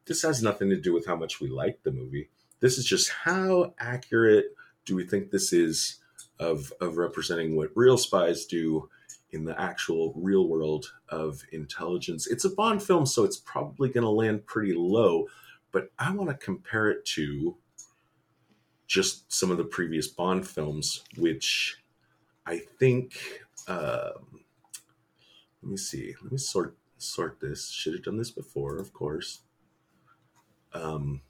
This has nothing to do with how much we like the movie. This is just how accurate do we think this is of of representing what real spies do in the actual real world of intelligence. It's a Bond film, so it's probably going to land pretty low, but I want to compare it to just some of the previous Bond films, which I think. Um, let me see. Let me sort sort this. Should have done this before, of course. Um,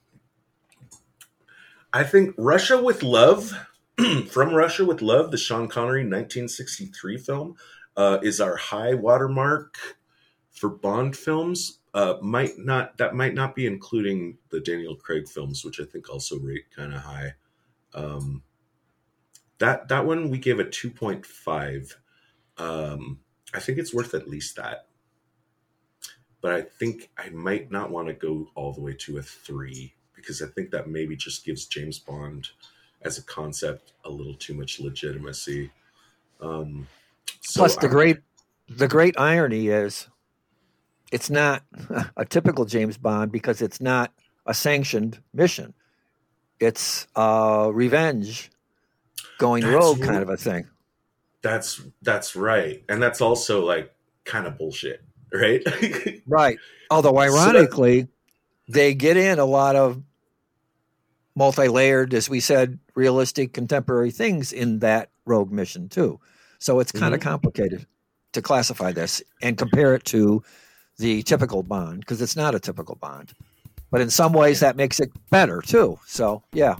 I think Russia with Love, from Russia with Love, the Sean Connery 1963 film, uh, is our high watermark for Bond films. Uh, might not that might not be including the Daniel Craig films, which I think also rate kind of high. Um, that that one we gave a two point five. Um, I think it's worth at least that, but I think I might not want to go all the way to a three because I think that maybe just gives James Bond as a concept a little too much legitimacy. Um, so Plus, the I'm- great the great irony is, it's not a typical James Bond because it's not a sanctioned mission. It's uh, revenge, going rogue kind of a thing. That's that's right, and that's also like kind of bullshit, right? Right. Although, ironically, they get in a lot of multi-layered, as we said, realistic contemporary things in that rogue mission too. So it's kind of mm-hmm. complicated to classify this and compare it to the typical Bond because it's not a typical Bond. But in some ways, that makes it better too. So yeah,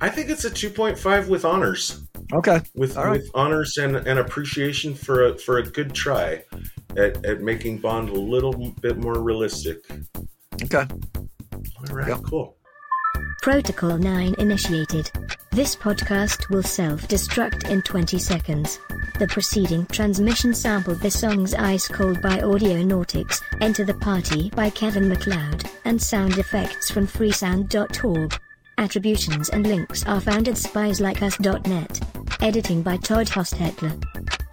I think it's a two point five with honors, okay, with All right. with honors and and appreciation for a for a good try at at making Bond a little bit more realistic. okay. All right, Yep. cool. Protocol 9 initiated. This podcast will self destruct in 20 seconds. The preceding transmission sampled the songs Ice Cold by Audionautix, Enter the Party by Kevin MacLeod, and sound effects from freesound.org. Attributions and links are found at spieslikeus.net. Editing by Todd Hostetler.